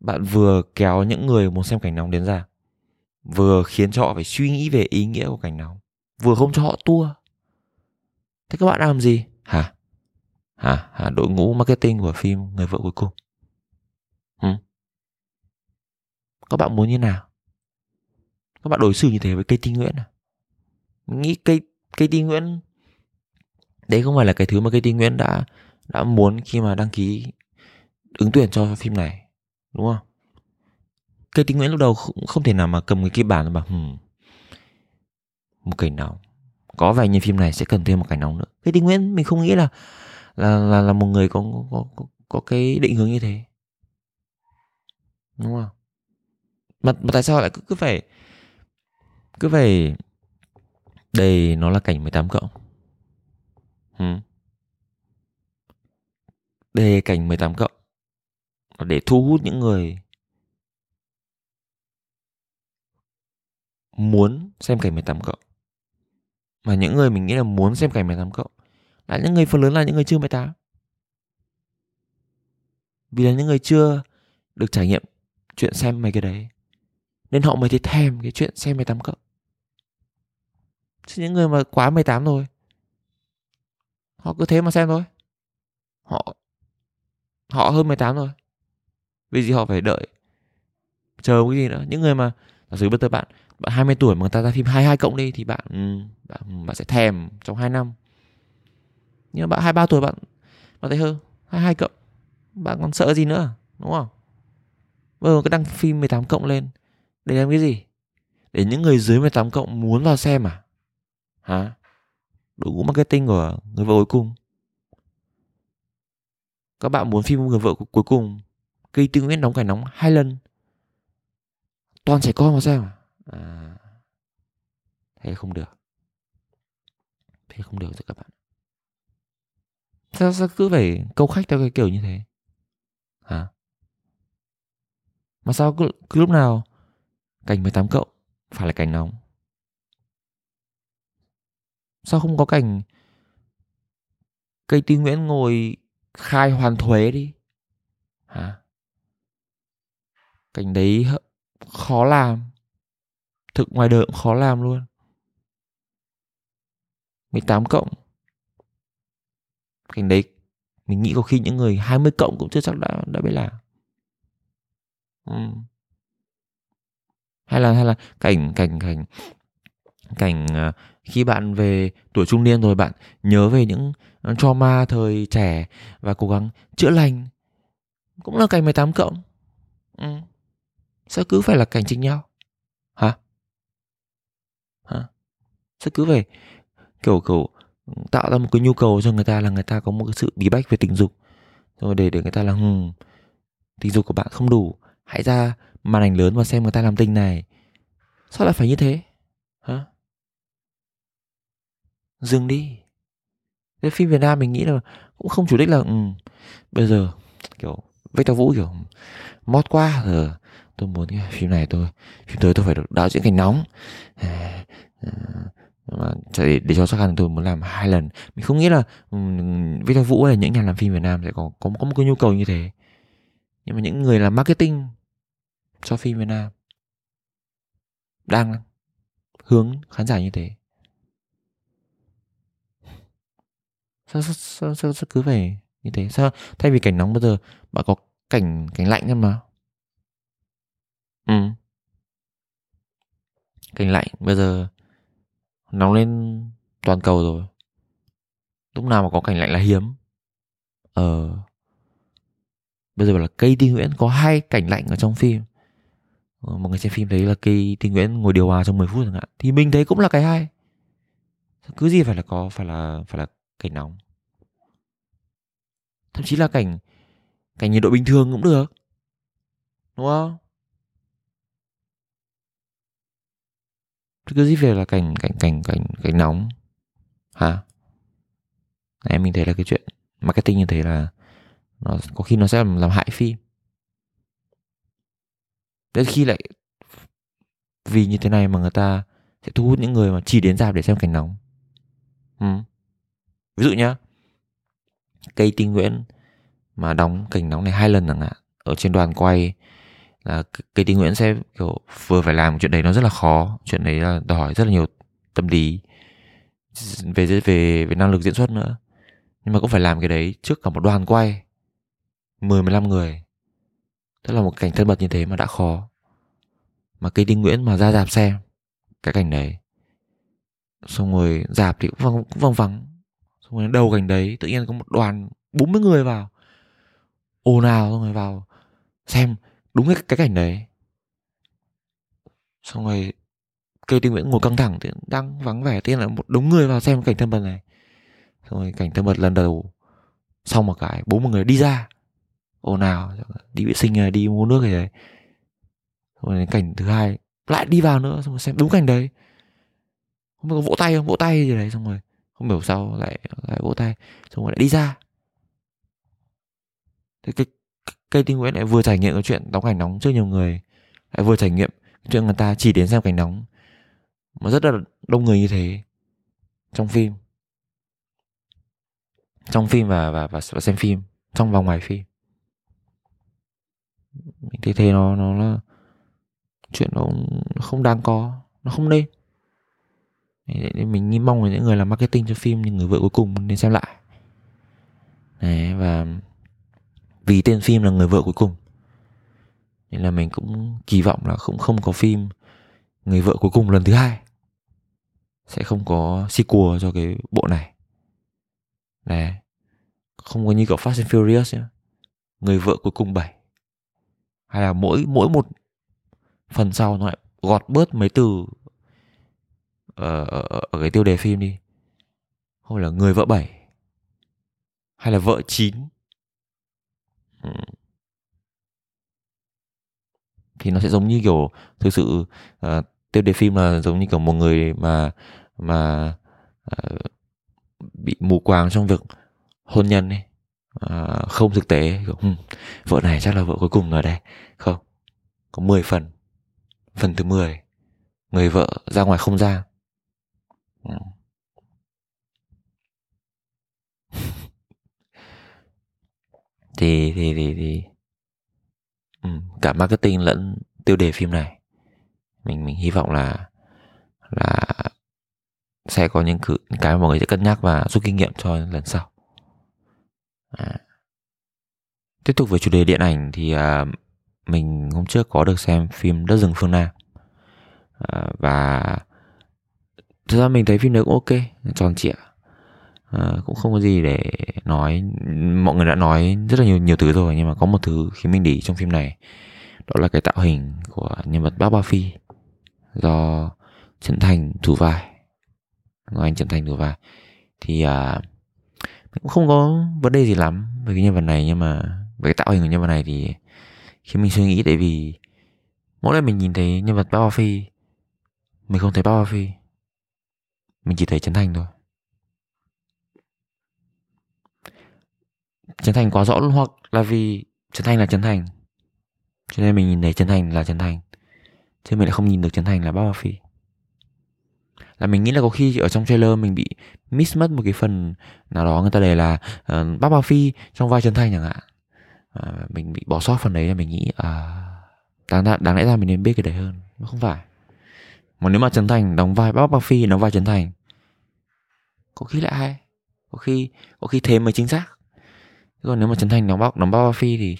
[SPEAKER 1] Bạn vừa kéo những người muốn xem cảnh nóng đến ra vừa khiến cho họ phải suy nghĩ về ý nghĩa của cảnh nóng, vừa không cho họ tua. Thế các bạn làm gì? Hả? Hả? Hả? Đội ngũ marketing của phim người vợ cuối cùng. Ừ? các bạn muốn như nào? Các bạn đối xử như thế với cây tinh nguyễn à? Nghĩ cây cây tinh nguyễn, đấy không phải là cái thứ mà cây tinh nguyễn đã đã muốn khi mà đăng ký ứng tuyển cho phim này đúng không? Cây tính nguyễn lúc đầu cũng không thể nào mà cầm cái kịch bản mà hmm, một cảnh nóng có vẻ như phim này sẽ cần thêm một cảnh nóng nữa. Cây tính nguyễn mình không nghĩ là là là là một người có có có, có cái định hướng như thế. Đúng không? Mà, mà tại sao lại cứ, cứ phải cứ phải đây nó là cảnh 18 cộng? Hmm đề cảnh 18 cộng. Để thu hút những người muốn xem cảnh 18 cộng. Mà những người mình nghĩ là muốn xem cảnh 18 cộng là những người phần lớn là những người chưa 18 vì là những người chưa được trải nghiệm chuyện xem mấy cái đấy, nên họ mới thấy thèm cái chuyện xem 18 cộng. Chứ những người mà quá 18 rồi, họ cứ thế mà xem thôi. Họ họ hơn 18 rồi. Vì gì họ phải đợi chờ cái gì nữa. Những người mà giả sử bây giờ bạn bạn 20 tuổi mà người ta ra phim 22 cộng đi thì bạn ừ, bạn, bạn sẽ thèm trong 2 năm. Nhưng mà bạn 23 tuổi bạn bạn thấy hơn 22 cộng bạn còn sợ gì nữa đúng không? Bây giờ cứ đăng phim 18 cộng lên để làm cái gì? Để những người dưới 18 cộng muốn vào xem à? Hả? Đội ngũ marketing của người vợ cuối cùng các bạn muốn phim người vợ cuối cùng cây tư nguyễn đóng cảnh nóng hai lần. Toàn trẻ con mà xem à? à thế không được. Thế không được rồi các bạn. Sao sao cứ phải câu khách theo cái kiểu như thế? Hả? Mà sao cứ, cứ lúc nào cảnh 18 cộng phải là cảnh nóng? Sao không có cảnh cây tư nguyễn ngồi khai hoàn thuế đi. Hả? Cảnh đấy khó làm. Thực ngoài đời cũng khó làm luôn. 18 cộng. Cảnh đấy mình nghĩ có khi những người 20 cộng cũng chưa chắc đã đã biết làm. Ừ. hay là hay là cảnh cảnh cảnh cảnh uh, khi bạn về tuổi trung niên rồi bạn nhớ về những ờ, trauma thời trẻ và cố gắng chữa lành. Cũng là cảnh 18 cộng. Ừ. sao cứ phải là cảnh chính nhau. Hả? Hả? Sao cứ phải kiểu kiểu tạo ra một cái nhu cầu cho người ta là người ta có một cái sự bí bách về tình dục. Rồi để để người ta là hmm, tình dục của bạn không đủ. Hãy ra màn ảnh lớn và xem người ta làm tình này. Sao lại phải như thế hả dừng đi. Cái phim Việt Nam mình nghĩ là cũng không chủ đích là ừ, bây giờ kiểu Victor Vũ kiểu mót quá rồi tôi muốn cái phim này tôi phim tới tôi phải được đạo diễn cảnh nóng. À, à, mà để, để cho chắc chắn tôi muốn làm hai lần. Mình không nghĩ là ừ, um, Victor Vũ hay những nhà làm phim Việt Nam sẽ có có có một cái nhu cầu như thế. Nhưng mà những người làm marketing cho phim Việt Nam đang hướng khán giả như thế. Sao sao, sao, sao, sao cứ phải như thế? Sao thay vì cảnh nóng bây giờ bạn có cảnh cảnh lạnh thôi mà? Ừ. Cảnh lạnh bây giờ nóng lên toàn cầu rồi. Lúc nào mà có cảnh lạnh là hiếm. Ờ. Bây giờ bảo là cây tinh nguyễn có hai cảnh lạnh ở trong phim. Ờ, mọi người xem phim thấy là cây tinh nguyễn ngồi điều hòa trong 10 phút chẳng hạn. Thì mình thấy cũng là cái hay. Cứ gì phải là có phải là phải là cảnh nóng? Thậm chí là cảnh cảnh nhiệt độ bình thường cũng được. Đúng không? Cứ gì về là cảnh cảnh cảnh cảnh cảnh nóng. Hả? Em mình thấy là cái chuyện marketing như thế là nó có khi nó sẽ làm, làm hại phim. Đến khi lại vì như thế này mà người ta sẽ thu hút những người mà chỉ đến rạp để xem cảnh nóng. Ừ. ví dụ nhá cây tinh nguyễn mà đóng cảnh nóng này hai lần chẳng hạn ở trên đoàn quay là cây tinh nguyễn sẽ kiểu vừa phải làm chuyện đấy nó rất là khó. Chuyện đấy là đòi hỏi rất là nhiều tâm lý về về về năng lực diễn xuất nữa. Nhưng mà cũng phải làm cái đấy trước cả một đoàn quay. 10 15 người. Tức là một cảnh thân mật như thế mà đã khó. Mà cây tinh nguyễn mà ra dạp xem cái cảnh đấy. Xong rồi dạp thì cũng vắng, cũng vắng vắng xong rồi đầu cảnh đấy tự nhiên có một đoàn 40 người vào. Ồn ào xong rồi vào xem đúng cái, cái cảnh đấy. Xong rồi cây tinh nguyễn ngồi căng thẳng thì đang vắng vẻ tiên là một đống người vào xem cảnh thân mật này. Xong rồi cảnh thân mật lần đầu xong một cái bốn một người đi ra. Ồn ào đi vệ sinh đi mua nước gì đấy. Rồi cảnh thứ hai lại đi vào nữa xong rồi xem đúng cảnh đấy. Không có vỗ tay không? Vỗ tay gì đấy xong rồi không hiểu sao lại lại vỗ tay xong rồi lại đi ra. Thế cái cây tinh nguyễn lại vừa trải nghiệm cái chuyện đóng cảnh nóng trước nhiều người lại vừa trải nghiệm chuyện người ta chỉ đến xem cảnh nóng. Mà rất là đông người như thế trong phim. Trong phim và và và, và xem phim trong và ngoài phim. Mình thấy thế nó nó là chuyện nó không đáng có nó không nên nên mình nghĩ mong là những người làm marketing cho phim những người vợ cuối cùng nên xem lại. Đấy, và vì tên phim là người vợ cuối cùng. Nên là mình cũng kỳ vọng là cũng không có phim người vợ cuối cùng lần thứ hai sẽ không có sequel cho cái bộ này. Đấy. không có như kiểu Fast and Furious nhá. Người vợ cuối cùng 7 hay là mỗi mỗi một phần sau nó lại gọt bớt mấy từ ở, ở, ở cái tiêu đề phim đi. Không là người vợ bảy. Hay là vợ chín. Thì nó sẽ giống như kiểu thực sự uh, tiêu đề phim là giống như kiểu một người mà mà uh, bị mù quáng trong việc hôn nhân ấy. Uh, không thực tế. Kiểu, um, vợ này chắc là vợ cuối cùng rồi đây không. Có 10 phần. Phần thứ 10 người vợ ra ngoài không gian Ờ. thì thì thì thì ừ, cả marketing lẫn tiêu đề phim này mình mình hy vọng là là sẽ có những cử, cái mà mọi người sẽ cân nhắc và rút kinh nghiệm cho lần sau. À. tiếp tục với chủ đề điện ảnh thì à, mình hôm trước có được xem phim đất rừng phương nam. À, và thực ra mình thấy phim đấy cũng ok tròn trịa. À, cũng không có gì để nói. Mọi người đã nói rất là nhiều nhiều thứ rồi nhưng mà có một thứ khiến mình để ý trong phim này. Đó là cái tạo hình của nhân vật bác ba phi do trần thành thủ vai. Ngọc anh trần thành thủ vai. Thì à, cũng không có vấn đề gì lắm về cái nhân vật này nhưng mà về cái tạo hình của nhân vật này thì khi mình suy nghĩ. Tại vì mỗi lần mình nhìn thấy nhân vật Bao Phi mình không thấy Bao Phi mình chỉ thấy Trấn Thành thôi. Trấn Thành quá rõ luôn hoặc là vì Trấn Thành là Trấn Thành. Cho nên mình nhìn thấy Trấn Thành là Trấn Thành. Chứ mình lại không nhìn được Trấn Thành là Bao Phi. Là mình nghĩ là có khi ở trong trailer mình bị miss mất một cái phần nào đó người ta đề là uh, Bác Bao Phi trong vai Trấn Thành chẳng hạn. À, mình bị bỏ sót phần đấy là mình nghĩ à, đáng, đáng lẽ ra mình nên biết cái đấy hơn. Nó không phải mà nếu mà Trấn Thành đóng vai bác Bác Phi đóng vai Trấn Thành. Có khi lại hay. Có khi có khi thế mới chính xác. Còn nếu mà Trấn Thành đóng bác đóng bác Bác Phi thì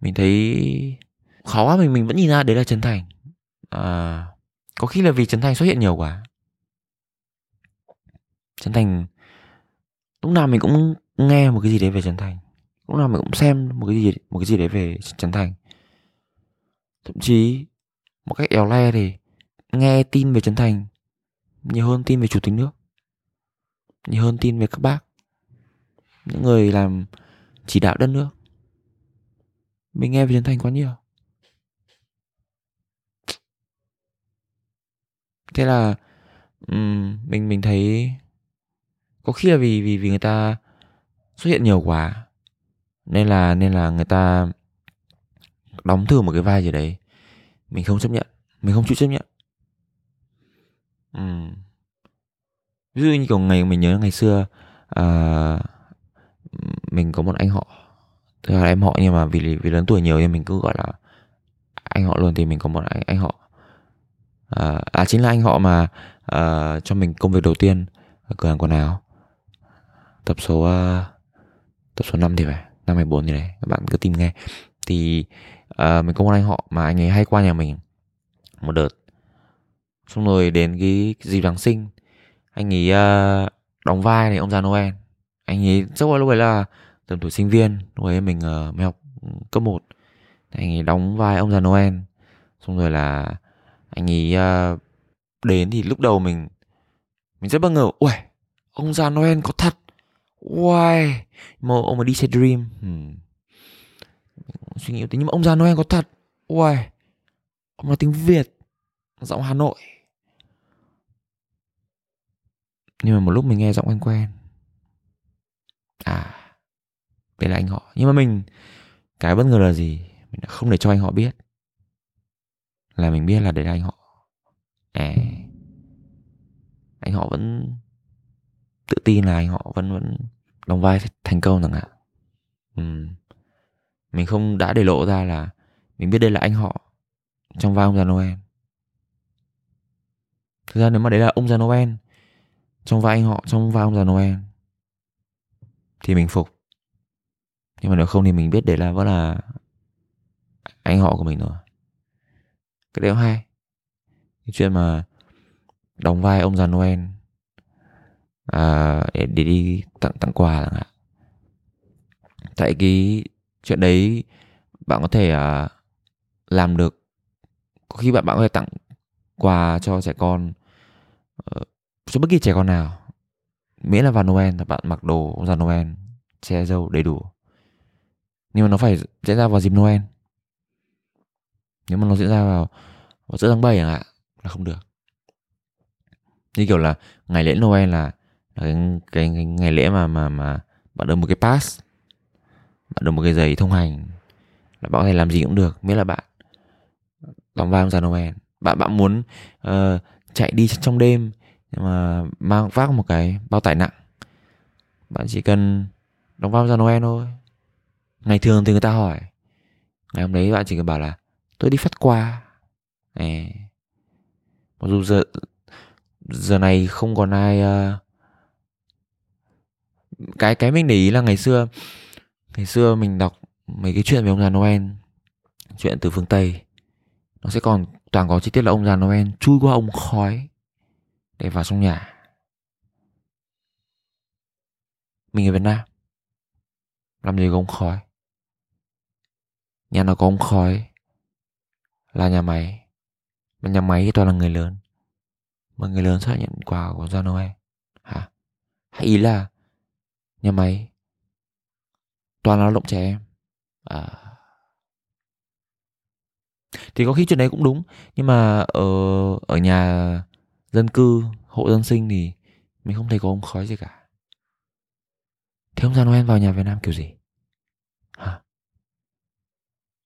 [SPEAKER 1] mình thấy khó quá mình mình vẫn nhìn ra đấy là Trấn Thành. À, có khi là vì Trấn Thành xuất hiện nhiều quá. Trấn Thành lúc nào mình cũng nghe một cái gì đấy về Trấn Thành. Lúc nào mình cũng xem một cái gì một cái gì đấy về Trấn Thành. Thậm chí một cách éo le thì nghe tin về Trấn Thành nhiều hơn tin về chủ tịch nước nhiều hơn tin về các bác những người làm chỉ đạo đất nước. Mình nghe về Trấn Thành quá nhiều. Thế là um, mình mình thấy có khi là vì vì vì người ta xuất hiện nhiều quá nên là nên là người ta đóng thử một cái vai gì đấy mình không chấp nhận mình không chịu chấp nhận ừ. ví dụ như kiểu ngày mình nhớ ngày xưa à, mình có một anh họ. Tức là em họ nhưng mà vì vì lớn tuổi nhiều nên mình cứ gọi là anh họ luôn thì mình có một anh anh họ. À, à chính là anh họ mà à, cho mình công việc đầu tiên ở cửa hàng quần áo. Tập số uh, tập số 5 thì phải năm 14 thì này các bạn cứ tìm nghe. Thì uh, mình có một anh họ mà anh ấy hay qua nhà mình một đợt xong rồi đến cái dịp giáng sinh anh ấy uh, đóng vai này ông già noel anh ấy rất là lúc ấy là tầm tuổi sinh viên lúc ấy mình uh, mới học ừ, cấp 1 anh ấy đóng vai ông già noel xong rồi là anh ấy uh, đến thì lúc đầu mình mình rất bất ngờ ui ông già noel có thật Why? Mà ông mà đi xe Dream hmm. Suy nghĩ tí Nhưng mà ông già Noel có thật Why? Ông nói tiếng Việt Giọng Hà Nội nhưng mà một lúc mình nghe giọng quen quen. À Đây là anh họ. Nhưng mà mình, Cái bất ngờ là gì? Mình đã không để cho anh họ biết. Là mình biết là đấy là anh họ. À Anh họ vẫn tự tin là anh họ vẫn vẫn đóng vai thành công chẳng hạn. Ừ. mình không đã để lộ ra là mình biết đây là anh họ trong vai ông già noel. Thực ra nếu mà đấy là ông già noel trong vai anh họ trong vai ông già noel. Thì mình phục. Nhưng mà nếu không thì mình biết đấy là vẫn là anh họ của mình rồi cái đấy hay. Cái chuyện mà đóng vai ông già noel à, để, để đi tặng tặng quà chẳng hạn. Tại cái chuyện đấy bạn có thể à, làm được. Có khi bạn bạn có thể tặng quà cho trẻ con ờ, cho bất kỳ trẻ con nào miễn là vào Noel là bạn mặc đồ ông già Noel che dâu đầy đủ. Nhưng mà nó phải diễn ra vào dịp Noel. Nếu mà nó diễn ra vào vào giữa tháng 7 chẳng hạn là không được. Như kiểu là ngày lễ Noel là cái, cái, cái ngày lễ mà mà mà bạn được một cái pass bạn được một cái giấy thông hành là bạn có thể làm gì cũng được miễn là bạn đóng vai ông già Noel. Bạn bạn muốn uh, chạy đi trong đêm nhưng mà mang vác một cái bao tải nặng. Bạn chỉ cần đóng vai ra Noel thôi. Ngày thường thì người ta hỏi. Ngày hôm đấy bạn chỉ cần bảo là tôi đi phát quà. Này mặc dù giờ giờ này không còn ai uh, cái cái mình để ý là ngày xưa ngày xưa mình đọc mấy cái chuyện về ông già Noel chuyện từ phương Tây nó sẽ còn toàn có chi tiết là ông già Noel chui qua ống khói để vào trong nhà. Mình ở Việt Nam. Làm gì có ống khói. Nhà nào có ống khói là nhà máy. Mà nhà máy thì toàn là người lớn. Mà người lớn sẽ nhận quà của gia Noel. Hả? Hay ý là nhà máy toàn là lao động trẻ em. À. thì có khi chuyện đấy cũng đúng. Nhưng mà ở ở nhà dân cư, hộ dân sinh thì mình không thấy có ông khói gì cả. Thế ông già noel vào nhà việt nam kiểu gì? Hả?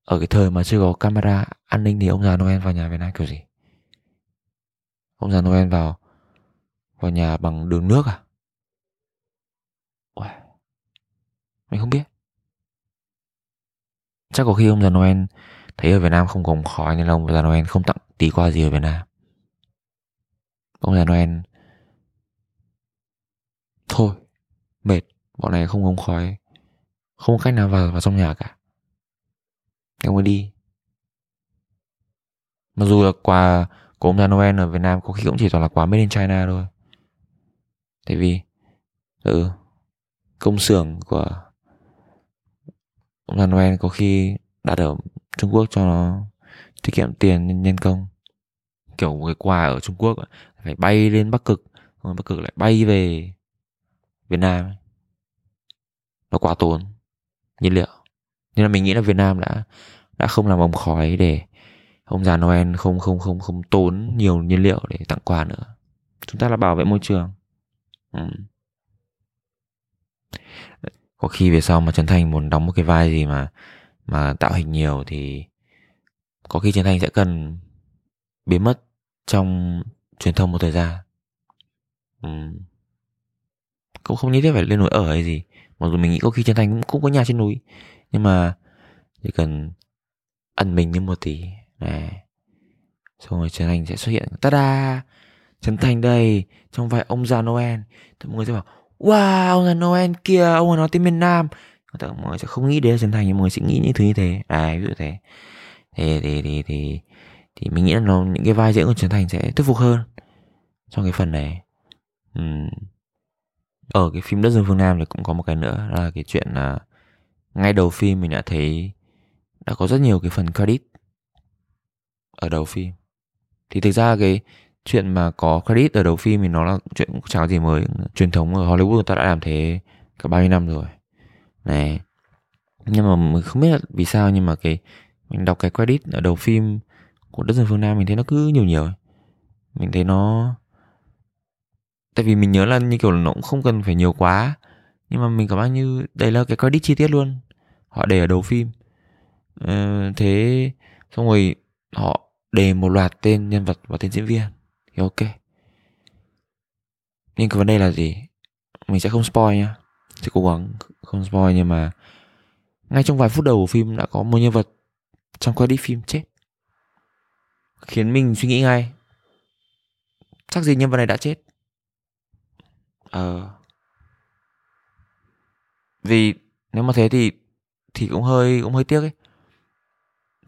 [SPEAKER 1] Ở cái thời mà chưa có camera an ninh thì ông già noel vào nhà việt nam kiểu gì? Ông già noel vào vào nhà bằng đường nước à? Uầy. Mình không biết. Chắc có khi ông già Noel thấy ở Việt Nam không có ống khói nên là ông già Noel không tặng tí quà gì ở Việt Nam ông già Noel thôi mệt bọn này không ống khói không có cách nào vào vào trong nhà cả. Em mới đi. Mặc dù là quà của ông già Noel ở Việt Nam có khi cũng chỉ toàn là quà made in China thôi. Tại vì ừ công xưởng của ông già Noel có khi đặt ở Trung Quốc cho nó tiết kiệm tiền nhân, nhân công. Kiểu một cái quà ở Trung Quốc phải bay lên Bắc Cực, rồi Bắc Cực lại bay về Việt Nam nó quá tốn nhiên liệu. Nên là mình nghĩ là Việt Nam đã đã không làm ống khói để ông già Noel không không không không tốn nhiều nhiên liệu để tặng quà nữa. Chúng ta là bảo vệ môi trường. Ừ. có khi về sau mà Trấn Thành muốn đóng một cái vai gì mà mà tạo hình nhiều thì có khi Trấn Thành sẽ cần biến mất trong truyền thông một thời gian. Uhm. cũng không nhất thiết phải lên núi ở hay gì. Mặc dù mình nghĩ có khi chân Thành cũng, cũng có nhà trên núi. Nhưng mà chỉ cần ẩn mình như một tí. Này. Xong rồi Trần Thành sẽ xuất hiện. Ta da Trấn Thành đây trong vai ông già Noel. Thì mọi người sẽ bảo wow ông già Noel kia ông ấy nói tiếng miền Nam. Mọi người sẽ không nghĩ đến Trần Thành nhưng mọi người sẽ nghĩ những thứ như thế. À ví dụ thế. Thì thì thì thì thì mình nghĩ là nó, những cái vai diễn của Trấn Thành sẽ thuyết phục hơn trong cái phần này. Uhm. ở cái phim đất rừng phương Nam thì cũng có một cái nữa là cái chuyện là ngay đầu phim mình đã thấy đã có rất nhiều cái phần credit ở đầu phim. Thì thực ra cái chuyện mà có credit ở đầu phim thì nó là chuyện cũng chẳng có gì mới. Truyền thống ở Hollywood người ta đã làm thế cả bao nhiêu năm rồi. Này. Nhưng mà mình không biết là vì sao nhưng mà cái, mình đọc cái credit ở đầu phim của đất rừng phương nam mình thấy nó cứ nhiều nhiều mình thấy nó tại vì mình nhớ là như kiểu là nó cũng không cần phải nhiều quá nhưng mà mình cảm giác như đây là cái credit chi tiết luôn. Họ để ở đầu phim. Ờ, thế xong rồi họ đề một loạt tên nhân vật và tên diễn viên. Thì ok. Nhưng cái vấn đề là gì? Mình sẽ không spoil nhá. Sẽ cố gắng không spoil nhưng mà ngay trong vài phút đầu của phim đã có một nhân vật trong credit phim chết khiến mình suy nghĩ ngay. Chắc gì nhân vật này đã chết? Ờ. Vì nếu mà thế thì thì cũng hơi cũng hơi tiếc ấy.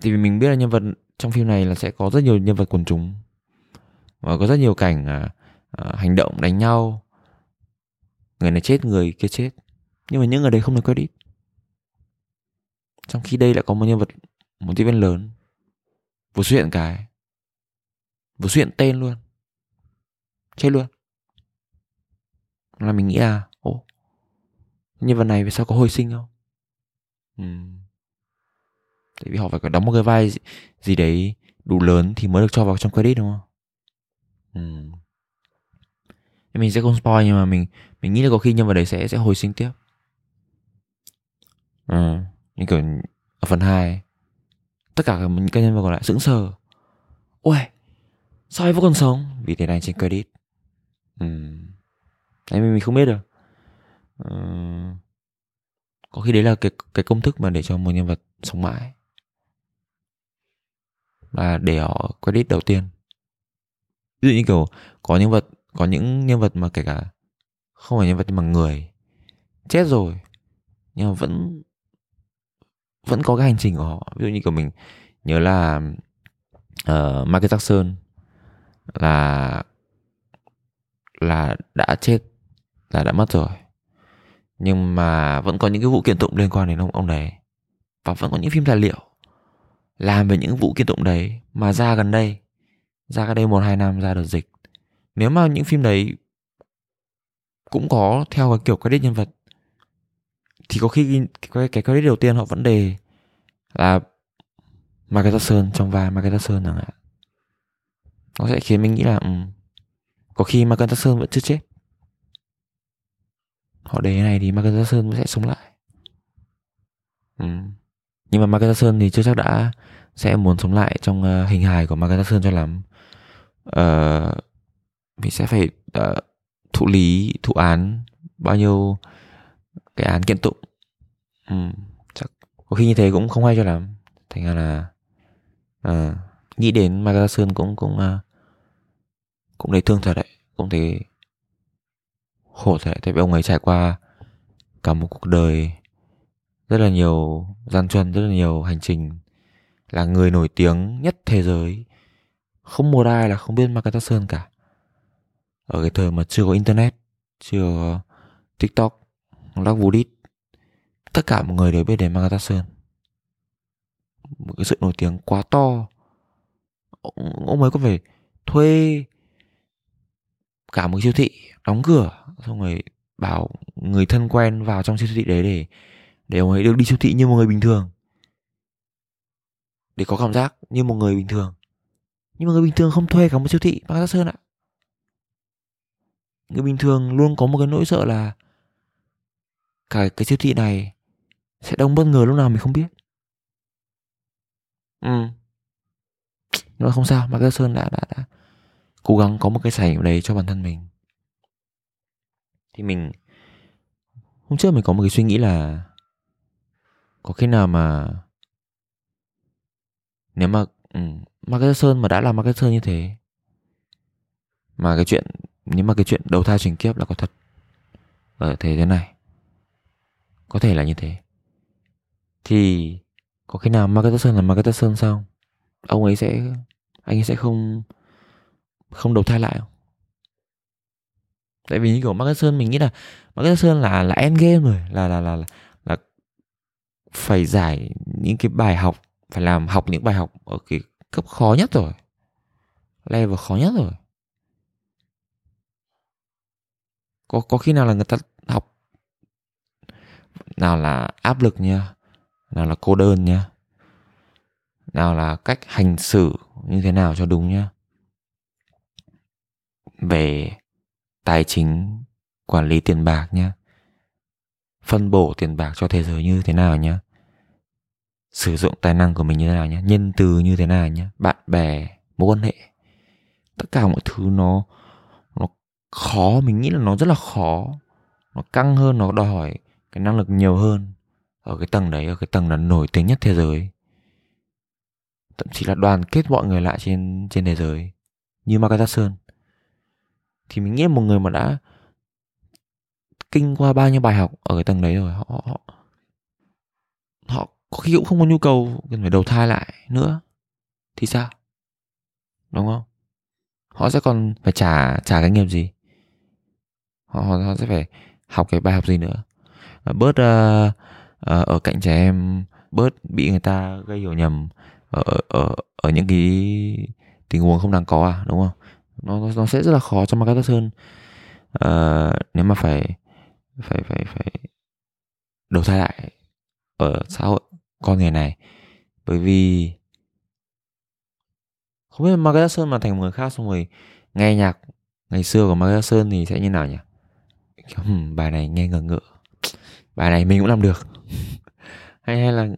[SPEAKER 1] Thì vì mình biết là nhân vật trong phim này là sẽ có rất nhiều nhân vật quần chúng. Và có rất nhiều cảnh à, à, hành động đánh nhau. Người này chết người kia chết. Nhưng mà những người đấy không được credit. Trong khi đây lại có một nhân vật một diễn viên lớn. Vừa xuất hiện cái vừa xuất hiện tên luôn chết luôn là mình nghĩ là ồ nhân vật này vì sao có hồi sinh không ừ. tại vì họ phải có đóng một cái vai gì, gì đấy đủ lớn thì mới được cho vào trong credit đúng không ừ. mình sẽ không spoil nhưng mà mình mình nghĩ là có khi nhân vật đấy sẽ sẽ hồi sinh tiếp ừ. như kiểu ở phần 2 tất cả những cái nhân vật còn lại sững sờ ui sao anh vẫn còn sống. Vì tiền này trên credit. Ừ. em mình, không biết được ừ. có khi đấy là cái cái công thức mà để cho một nhân vật sống mãi. Là để họ credit đầu tiên. Ví dụ như kiểu có nhân vật có những nhân vật mà kể cả không phải nhân vật nhưng mà người chết rồi nhưng mà vẫn vẫn có cái hành trình của họ. Ví dụ như kiểu mình nhớ là uh, Michael Jackson là là đã chết là đã mất rồi. Nhưng mà vẫn có những cái vụ kiện tụng liên quan đến ông ông đấy. Và vẫn có những phim tài liệu làm về những vụ kiện tụng đấy mà ra gần đây ra cái đây một hai năm ra đợt dịch. Nếu mà những phim đấy cũng có theo cái kiểu credit nhân vật thì có khi cái, cái credit đầu tiên họ vẫn đề là Michael Jackson trong vai Michael Jackson chẳng hạn nó sẽ khiến mình nghĩ là um, có khi Michael Jackson vẫn chưa chết. Họ đề này thì Michael Jackson sẽ sống lại. Um. nhưng mà Michael Jackson thì chưa chắc đã sẽ muốn sống lại trong uh, hình hài của Michael Jackson cho lắm. Uh, mình sẽ phải uh, thụ lý thụ án bao nhiêu cái án kiện tụng. Um, chắc có khi như thế cũng không hay cho lắm. Thành ra là uh, nghĩ đến Michael Jackson cũng cũng uh, cũng thấy thương thật đấy. Cũng thấy khổ thật đấy. Tại vì ông ấy trải qua cả một cuộc đời rất là nhiều gian truân rất là nhiều hành trình là người nổi tiếng nhất thế giới. Không một ai là không biết Michael Jackson cả. Ở cái thời mà chưa có internet chưa có tiktok log đít tất cả mọi người đều biết đến Michael Jackson một cái sự nổi tiếng quá to ông, ấy có phải thuê cả một siêu thị đóng cửa xong rồi bảo người thân quen vào trong siêu thị đấy để để ông ấy được đi siêu thị như một người bình thường. Để có cảm giác như một người bình thường. Nhưng mà người bình thường không thuê cả một siêu thị bác sơn ạ. Người bình thường luôn có một cái nỗi sợ là cả cái siêu thị này sẽ đông bất ngờ lúc nào mình không biết. Ừ nhưng mà không sao mà Sơn đã, đã đã cố gắng có một cái sảnh đấy cho bản thân mình. Thì mình hôm trước mình có một cái suy nghĩ là có khi nào mà nếu mà ừ, Mark Sơn mà đã là Marcus Sơn như thế mà cái chuyện nếu mà cái chuyện đầu thai chuyển kiếp là có thật ở thế thế này có thể là như thế thì có khi nào Marcus Sơn là Marcus Sơn sao? Ông ấy sẽ anh ấy sẽ không không đầu thai lại không? Tại vì như kiểu Mark Sơn mình nghĩ là Mark Sơn là là end game rồi là là là là, là phải giải những cái bài học phải làm học những bài học ở cái cấp khó nhất rồi level khó nhất rồi. Có có khi nào là người ta học nào là áp lực nha nào là cô đơn nha nào là cách hành xử như thế nào cho đúng nhá. Về tài chính, quản lý tiền bạc nhá. Phân bổ tiền bạc cho thế giới như thế nào nhá. Sử dụng tài năng của mình như thế nào nhá. Nhân từ như thế nào nhá. Bạn bè, mối quan hệ. Tất cả mọi thứ nó nó khó, mình nghĩ là nó rất là khó. Nó căng hơn, nó đòi hỏi cái năng lực nhiều hơn. Ở cái tầng đấy, ở cái tầng là nổi tiếng nhất thế giới thậm chí là đoàn kết mọi người lại trên trên thế giới như Michael Jackson. Thì mình nghĩ một người mà đã kinh qua bao nhiêu bài học ở cái tầng đấy rồi họ họ họ có khi cũng không có nhu cầu cần phải đầu thai lại nữa. Thì sao? Đúng không? Họ sẽ còn phải trả trả cái nghiệp gì? Họ họ sẽ phải học cái bài học gì nữa? Bớt uh, uh, ở cạnh trẻ em bớt bị người ta gây hiểu nhầm ở ở ở những cái tình huống không đáng có à đúng không? Nó nó sẽ rất là khó cho marketer hơn. À, nếu mà phải phải phải phải đầu thai lại ở xã hội con người này bởi vì không biết Marcus Sơn mà thành một người khác xong rồi nghe nhạc ngày xưa của Marcus Sơn thì sẽ như nào nhỉ? Hmm, bài này nghe ngờ ngợ. Bài này mình cũng làm được. Hay hay là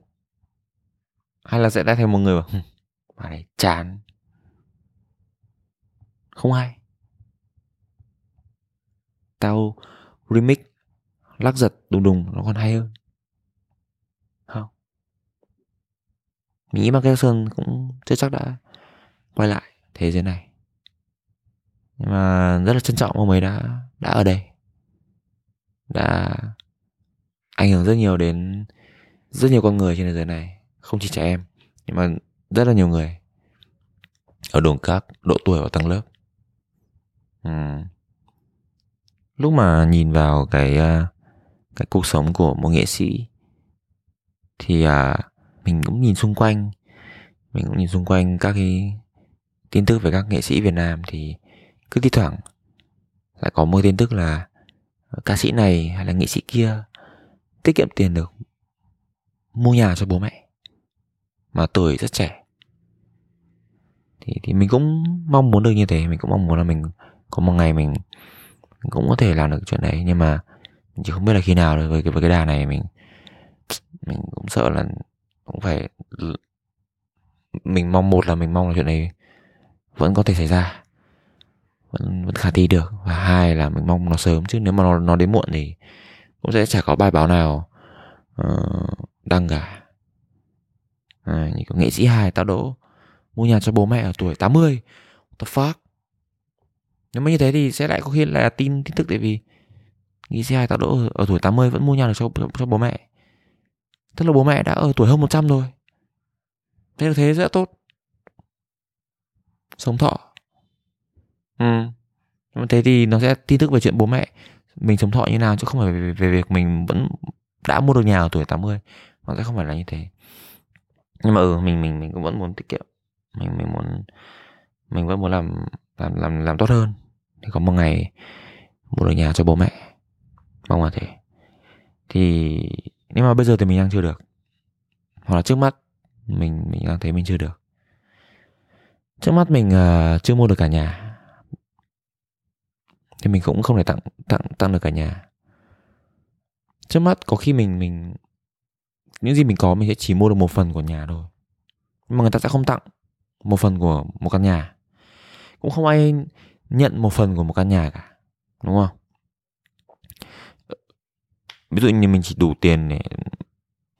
[SPEAKER 1] hay là sẽ đã thành một người bảo bài này chán. Không hay. Tao remix lắc giật đùng đùng nó còn hay hơn. Không. Mình nghĩ Michael Jackson cũng chưa chắc đã quay lại thế giới này. Nhưng mà rất là trân trọng ông ấy đã đã ở đây. Đã ảnh hưởng rất nhiều đến rất nhiều con người trên thế giới này không chỉ trẻ em nhưng mà rất là nhiều người. Ở đồng các độ tuổi và tăng lớp. Ừ. lúc mà nhìn vào cái à, cái cuộc sống của một nghệ sĩ thì à, mình cũng nhìn xung quanh. Mình cũng nhìn xung quanh các cái tin tức về các nghệ sĩ Việt Nam thì cứ thi thoảng lại có một tin tức là ca sĩ này hay là nghệ sĩ kia tiết kiệm tiền được mua nhà cho bố mẹ mà tuổi rất trẻ. Thì thì mình cũng mong muốn được như thế mình cũng mong muốn là mình có một ngày mình, mình cũng có thể làm được chuyện đấy. Nhưng mà mình chỉ không biết là khi nào rồi với cái với cái đà này mình mình cũng sợ là cũng phải mình mong một là mình mong là chuyện này vẫn có thể xảy ra vẫn vẫn khả thi được. Và hai là mình mong nó sớm chứ nếu mà nó nó đến muộn thì cũng sẽ chả có bài báo nào uh, đăng cả à, như kiểu nghệ sĩ hài tao đỗ mua nhà cho bố mẹ ở tuổi 80 What the fuck? Nếu mà như thế thì sẽ lại có khi là tin tin tức tại vì nghệ sĩ hài tạo đỗ ở, ở tuổi 80 vẫn mua nhà được cho, cho, cho bố mẹ. Tức là bố mẹ đã ở tuổi hơn 100 rồi. Thế là thế rất tốt. Sống thọ. Ừ. Nhưng mà thế thì nó sẽ tin tức về chuyện bố mẹ mình sống thọ như nào chứ không phải về, về việc mình vẫn đã mua được nhà ở tuổi 80 nó sẽ không phải là như thế nhưng mà ừ mình mình mình cũng vẫn muốn tiết kiệm. Mình mình muốn mình vẫn muốn làm làm làm làm tốt hơn. Thì có một ngày mua được nhà cho bố mẹ. Mong là thế. Thì nhưng mà bây giờ thì mình đang chưa được. Hoặc là trước mắt mình mình đang thấy mình chưa được. Trước mắt mình uh, chưa mua được cả nhà. Thì mình cũng không thể tặng tặng tặng được cả nhà. Trước mắt có khi mình mình những gì mình có mình sẽ chỉ mua được một phần của nhà thôi. Nhưng mà người ta sẽ không tặng một phần của một căn nhà. Cũng không ai nhận một phần của một căn nhà cả, đúng không? Ờ, ví dụ như mình chỉ đủ tiền để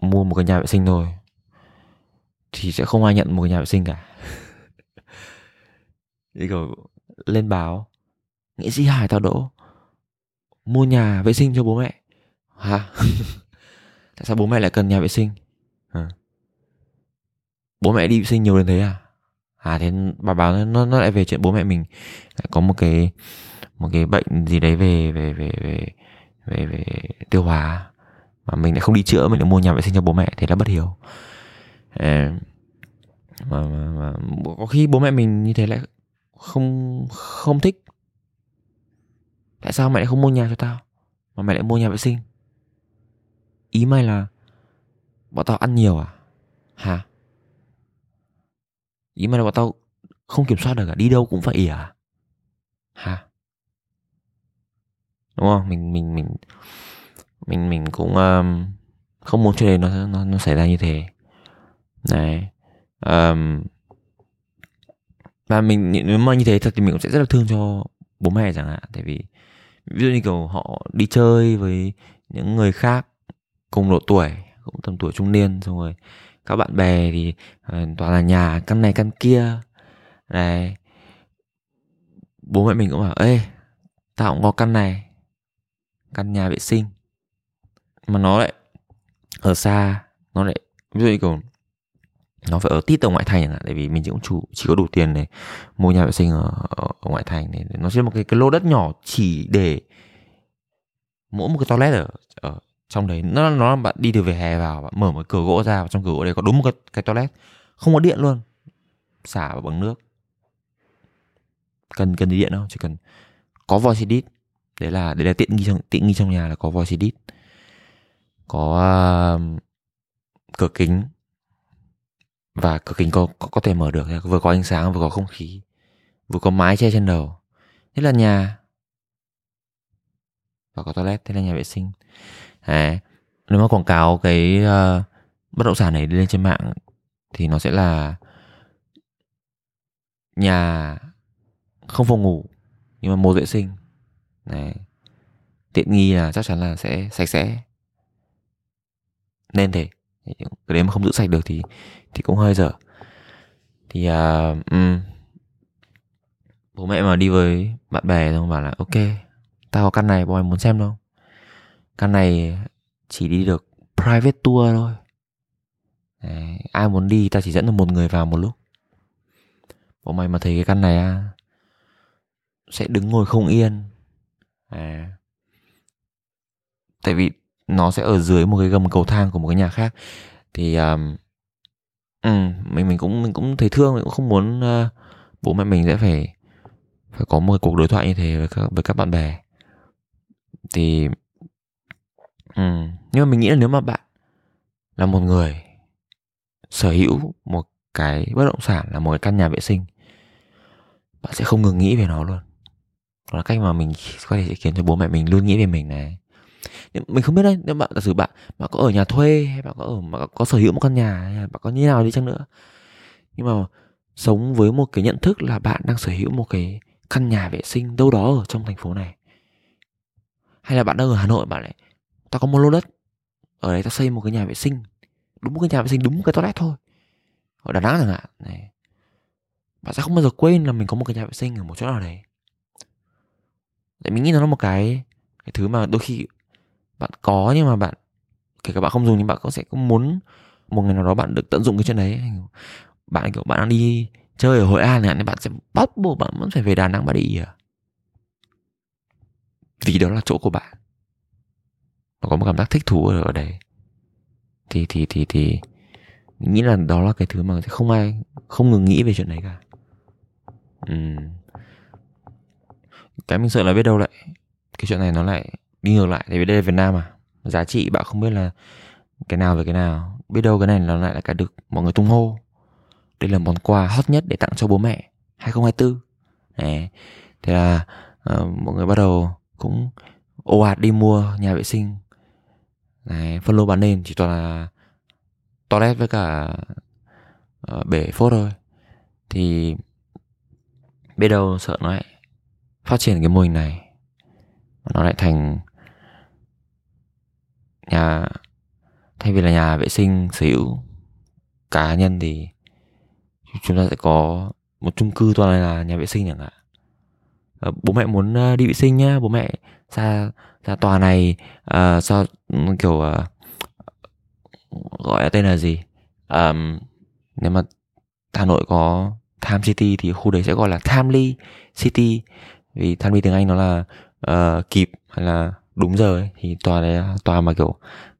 [SPEAKER 1] mua một cái nhà vệ sinh thôi, thì sẽ không ai nhận một cái nhà vệ sinh cả. Đi kiểu lên báo nghĩ sĩ hải tao đỗ, mua nhà vệ sinh cho bố mẹ. Hả? tại sao bố mẹ lại cần nhà vệ sinh? À. bố mẹ đi vệ sinh nhiều đến thế à? À thế bà báo nó nó lại về chuyện bố mẹ mình. Lại có một cái một cái bệnh gì đấy về về về về về về tiêu hóa. Mà mình lại không đi chữa mình lại mua nhà vệ sinh cho bố mẹ thế là bất hiếu à, ờ, mà, mà, mà có khi bố mẹ mình như thế lại không không thích. Tại sao mẹ lại không mua nhà cho tao? Mà mẹ lại mua nhà vệ sinh ý mày là bọn tao ăn nhiều à? Hả? Ý mày là bọn tao không kiểm soát được à? Đi đâu cũng phải ỉa à? Hả? Đúng không? Mình mình mình mình mình cũng um, không muốn chuyện này nó nó nó xảy ra như thế. Này um, và mình nếu mà như thế thật thì mình cũng sẽ rất là thương cho bố mẹ chẳng hạn. Tại vì ví dụ như kiểu họ đi chơi với những người khác cùng độ tuổi cũng tầm tuổi trung niên xong rồi các bạn bè thì ờ, toàn là nhà căn này căn kia. Này bố mẹ mình cũng bảo ê tao cũng có căn này căn nhà vệ sinh. Mà nó lại ở xa nó lại ví dụ như kiểu nó phải ở tít ở ngoại thành chẳng hạn tại vì mình chỉ cũng chủ chỉ có đủ tiền để mua nhà vệ sinh ở, ở, ở ngoại thành này. Nó sẽ một cái cái lô đất nhỏ chỉ để mỗi một cái toilet ở ở trong đấy nó nó bạn đi từ về hè vào bạn mở một cửa gỗ ra và trong cửa gỗ đấy có đúng một cái, cái toilet. Không có điện luôn. Xả vào bằng nước. Cần cần điện đâu chỉ cần có voice edit. Đấy là đấy là tiện nghi trong tiện nghi trong nhà là có voice edit. Có uh, cửa kính. Và cửa kính có, có có thể mở được vừa có ánh sáng vừa có không khí. Vừa có mái che trên đầu. Thế là nhà. Và có toilet thế là nhà vệ sinh. Đấy. nếu mà quảng cáo cái uh, bất động sản này lên trên mạng thì nó sẽ là nhà không phòng ngủ nhưng mà một vệ sinh Đấy. tiện nghi là chắc chắn là sẽ sạch sẽ nên thế cái đấy mà không giữ sạch được thì thì cũng hơi dở thì uh, um, bố mẹ mà đi với bạn bè xong bảo là ok tao có căn này bọn mày muốn xem đâu căn này chỉ đi được private tour thôi. Đấy, ai muốn đi ta chỉ dẫn được một người vào một lúc. Bọn mày mà thấy cái căn này à, sẽ đứng ngồi không yên. À, tại vì nó sẽ ở dưới một cái gầm cầu thang của một cái nhà khác. Thì um, ừ, mình mình cũng mình cũng thấy thương mình cũng không muốn uh, bố mẹ mình sẽ phải phải có một cuộc đối thoại như thế với các với các bạn bè. Thì Ừ. nhưng mà mình nghĩ là nếu mà bạn là một người sở hữu một cái bất động sản là một cái căn nhà vệ sinh, bạn sẽ không ngừng nghĩ về nó luôn. Đó là cách mà mình có thể khiến cho bố mẹ mình luôn nghĩ về mình này. Nhưng mình không biết đấy, nếu bạn, giả sử bạn bạn có ở nhà thuê hay bạn có ở, bạn có sở hữu một căn nhà hay bạn có như nào đi chăng nữa, nhưng mà sống với một cái nhận thức là bạn đang sở hữu một cái căn nhà vệ sinh đâu đó ở trong thành phố này, hay là bạn đang ở hà nội bạn lại tao có một lô đất. Ở đấy tao xây một cái nhà vệ sinh. Đúng một cái nhà vệ sinh, đúng một cái toilet thôi. Ở đà nẵng chẳng hạn, này. Bạn sẽ không bao giờ quên là mình có một cái nhà vệ sinh ở một chỗ nào đấy tại mình nghĩ nó là một cái cái thứ mà đôi khi bạn có nhưng mà bạn, kể cả bạn không dùng nhưng bạn cũng sẽ cũng muốn một ngày nào đó bạn được tận dụng cái chuyện đấy. Bạn kiểu, bạn đang đi chơi ở hội an này, bạn sẽ bắt buộc bạn vẫn phải về đà nẵng bạn đi à? Vì đó là chỗ của bạn nó có một cảm giác thích thú ở, đấy. Thì thì thì thì nghĩ là đó là cái thứ mà không ai không ngừng nghĩ về chuyện đấy cả. Uhm. cái mình sợ là biết đâu lại cái chuyện này nó lại đi ngược lại. Tại vì đây là Việt Nam mà. Giá trị bạn không biết là cái nào về cái nào. Biết đâu cái này nó lại là cái được mọi người tung hô. Đây là món quà hot nhất để tặng cho bố mẹ 2024 này thế là uh, mọi người bắt đầu cũng ồ ạt đi mua nhà vệ sinh. Đấy, phân lô bán nền chỉ toàn là toilet với cả uh, bể phốt thôi. Thì biết đâu sợ nó lại phát triển cái mô hình này nó lại thành nhà thay vì là nhà vệ sinh sở hữu cá nhân thì chúng ta sẽ có một chung cư toàn là nhà vệ sinh chẳng hạn. Ờ, bố mẹ muốn ờ, đi vệ sinh nhá bố mẹ ra ra tòa này ờ, uh, sao ừ, kiểu uh, gọi là tên là gì? Um, nếu mà Hà Nội có Tham City thì khu đấy sẽ gọi là Timely City. Vì Timely tiếng Anh nó là uh, kịp hay là đúng giờ ấy. thì tòa đấy tòa mà kiểu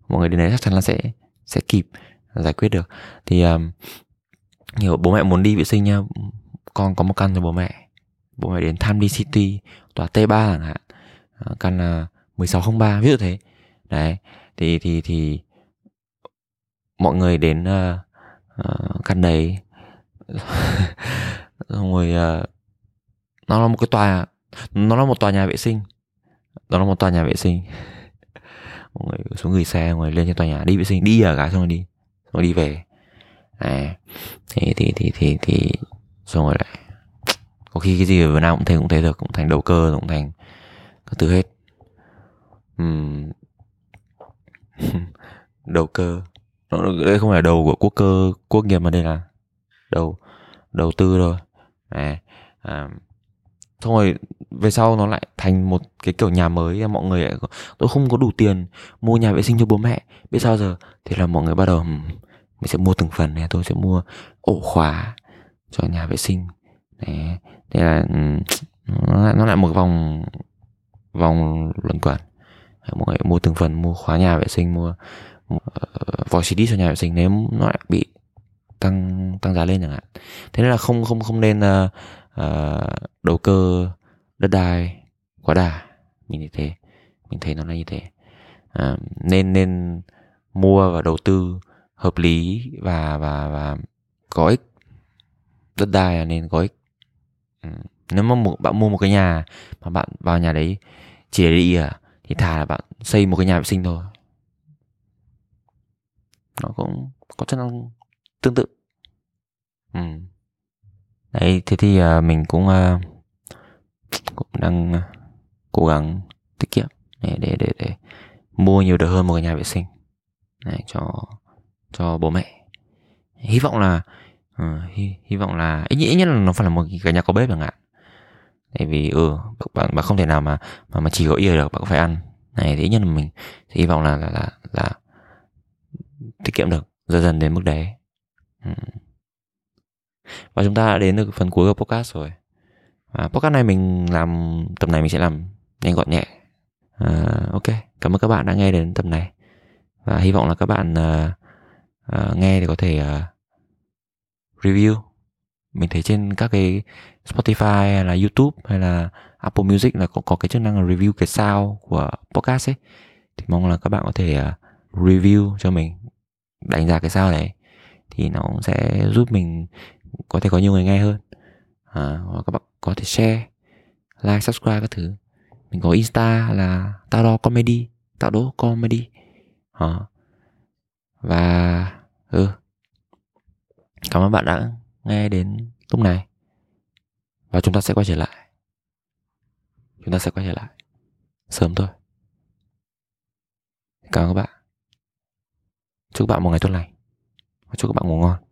[SPEAKER 1] mọi người đến đấy chắc chắn là sẽ sẽ kịp giải quyết được. Thì um, nhiều bố mẹ muốn đi vệ sinh nha con có một căn cho bố mẹ. Bố mẹ đến Timely City tòa T3 chẳng hạn. À, căn là 1603 ví dụ thế. Đấy thì thì thì mọi người đến uh, uh, căn đấy. Xong rồi uh, nó là một cái tòa nó là một tòa nhà vệ sinh. Đó là một tòa nhà vệ sinh. Mọi người xuống gửi xe mọi người lên trên tòa nhà đi vệ sinh đi ở cả xong rồi đi xong rồi đi về. À thì thì thì thì thì xong rồi lại có khi cái gì ở Việt Nam cũng thế cũng thế được cũng thành đầu cơ cũng thành các thứ hết. Uhm. đầu cơ. Đây không phải đầu của quốc cơ quốc nghiệp mà đây là đầu đầu tư rồi à, à, xong rồi về sau nó lại thành một cái kiểu nhà mới mọi người lại tôi không có đủ tiền mua nhà vệ sinh cho bố mẹ. Biết sao giờ? Thì là mọi người bắt đầu mình sẽ mua từng phần này tôi sẽ mua ổ khóa cho nhà vệ sinh. Đấy thế là nó lại, nó lại một vòng vòng luẩn quẩn. Mọi người mua từng phần mua khóa nhà vệ sinh mua, uh, vòi CD cho nhà vệ sinh nếu nó lại bị tăng tăng giá lên chẳng hạn. Thế nên là không không không nên uh, uh, đầu cơ đất đai quá đà. Mình như thế. Mình thấy nó là như thế. Uh, nên nên mua và đầu tư hợp lý và và và có ích. Đất đai là nên có ích. Uh, nếu mà một, bạn mua một cái nhà mà bạn vào nhà đấy chỉ để đi à? Thì thà là bạn xây một cái nhà vệ sinh thôi. Nó cũng có chức năng tương tự. Ừ. đấy thế thì uh, mình cũng uh, cũng đang uh, cố gắng tiết kiệm để để để, để mua nhiều được hơn một cái nhà vệ sinh. Này cho cho bố mẹ. Hy vọng là uh, hy, hy vọng là ít, ít nhất là nó phải là một cái nhà có bếp chẳng hạn tại vì ừ bạn bạn không thể nào mà mà mà chỉ có yêu được bạn cũng phải ăn. Này thì ít nhất là mình thì hy vọng là là là, là tiết kiệm được dần dần đến mức đấy. Ừ. và chúng ta đã đến được phần cuối của podcast rồi. Và podcast này mình làm tập này mình sẽ làm nhanh gọn nhẹ. À, ok cảm ơn các bạn đã nghe đến tập này. Và hy vọng là các bạn uh, uh, nghe thì có thể uh, review mình thấy trên các cái Spotify hay là YouTube hay là Apple Music là có, có cái chức năng là review cái sound của podcast ấy. Thì mong là các bạn có thể à, review cho mình đánh giá cái sao này. Thì nó cũng sẽ giúp mình có thể có nhiều người nghe hơn. À, hoặc các bạn có thể share like subscribe các thứ. Mình có insta là tao đó comedy tạo đố comedy. À. và ừ. Cảm ơn bạn đã nghe đến lúc này. Và chúng ta sẽ quay trở lại. Chúng ta sẽ quay trở lại. Sớm thôi. Cảm ơn các bạn. Chúc các bạn một ngày tốt lành. Và chúc các bạn ngủ ngon.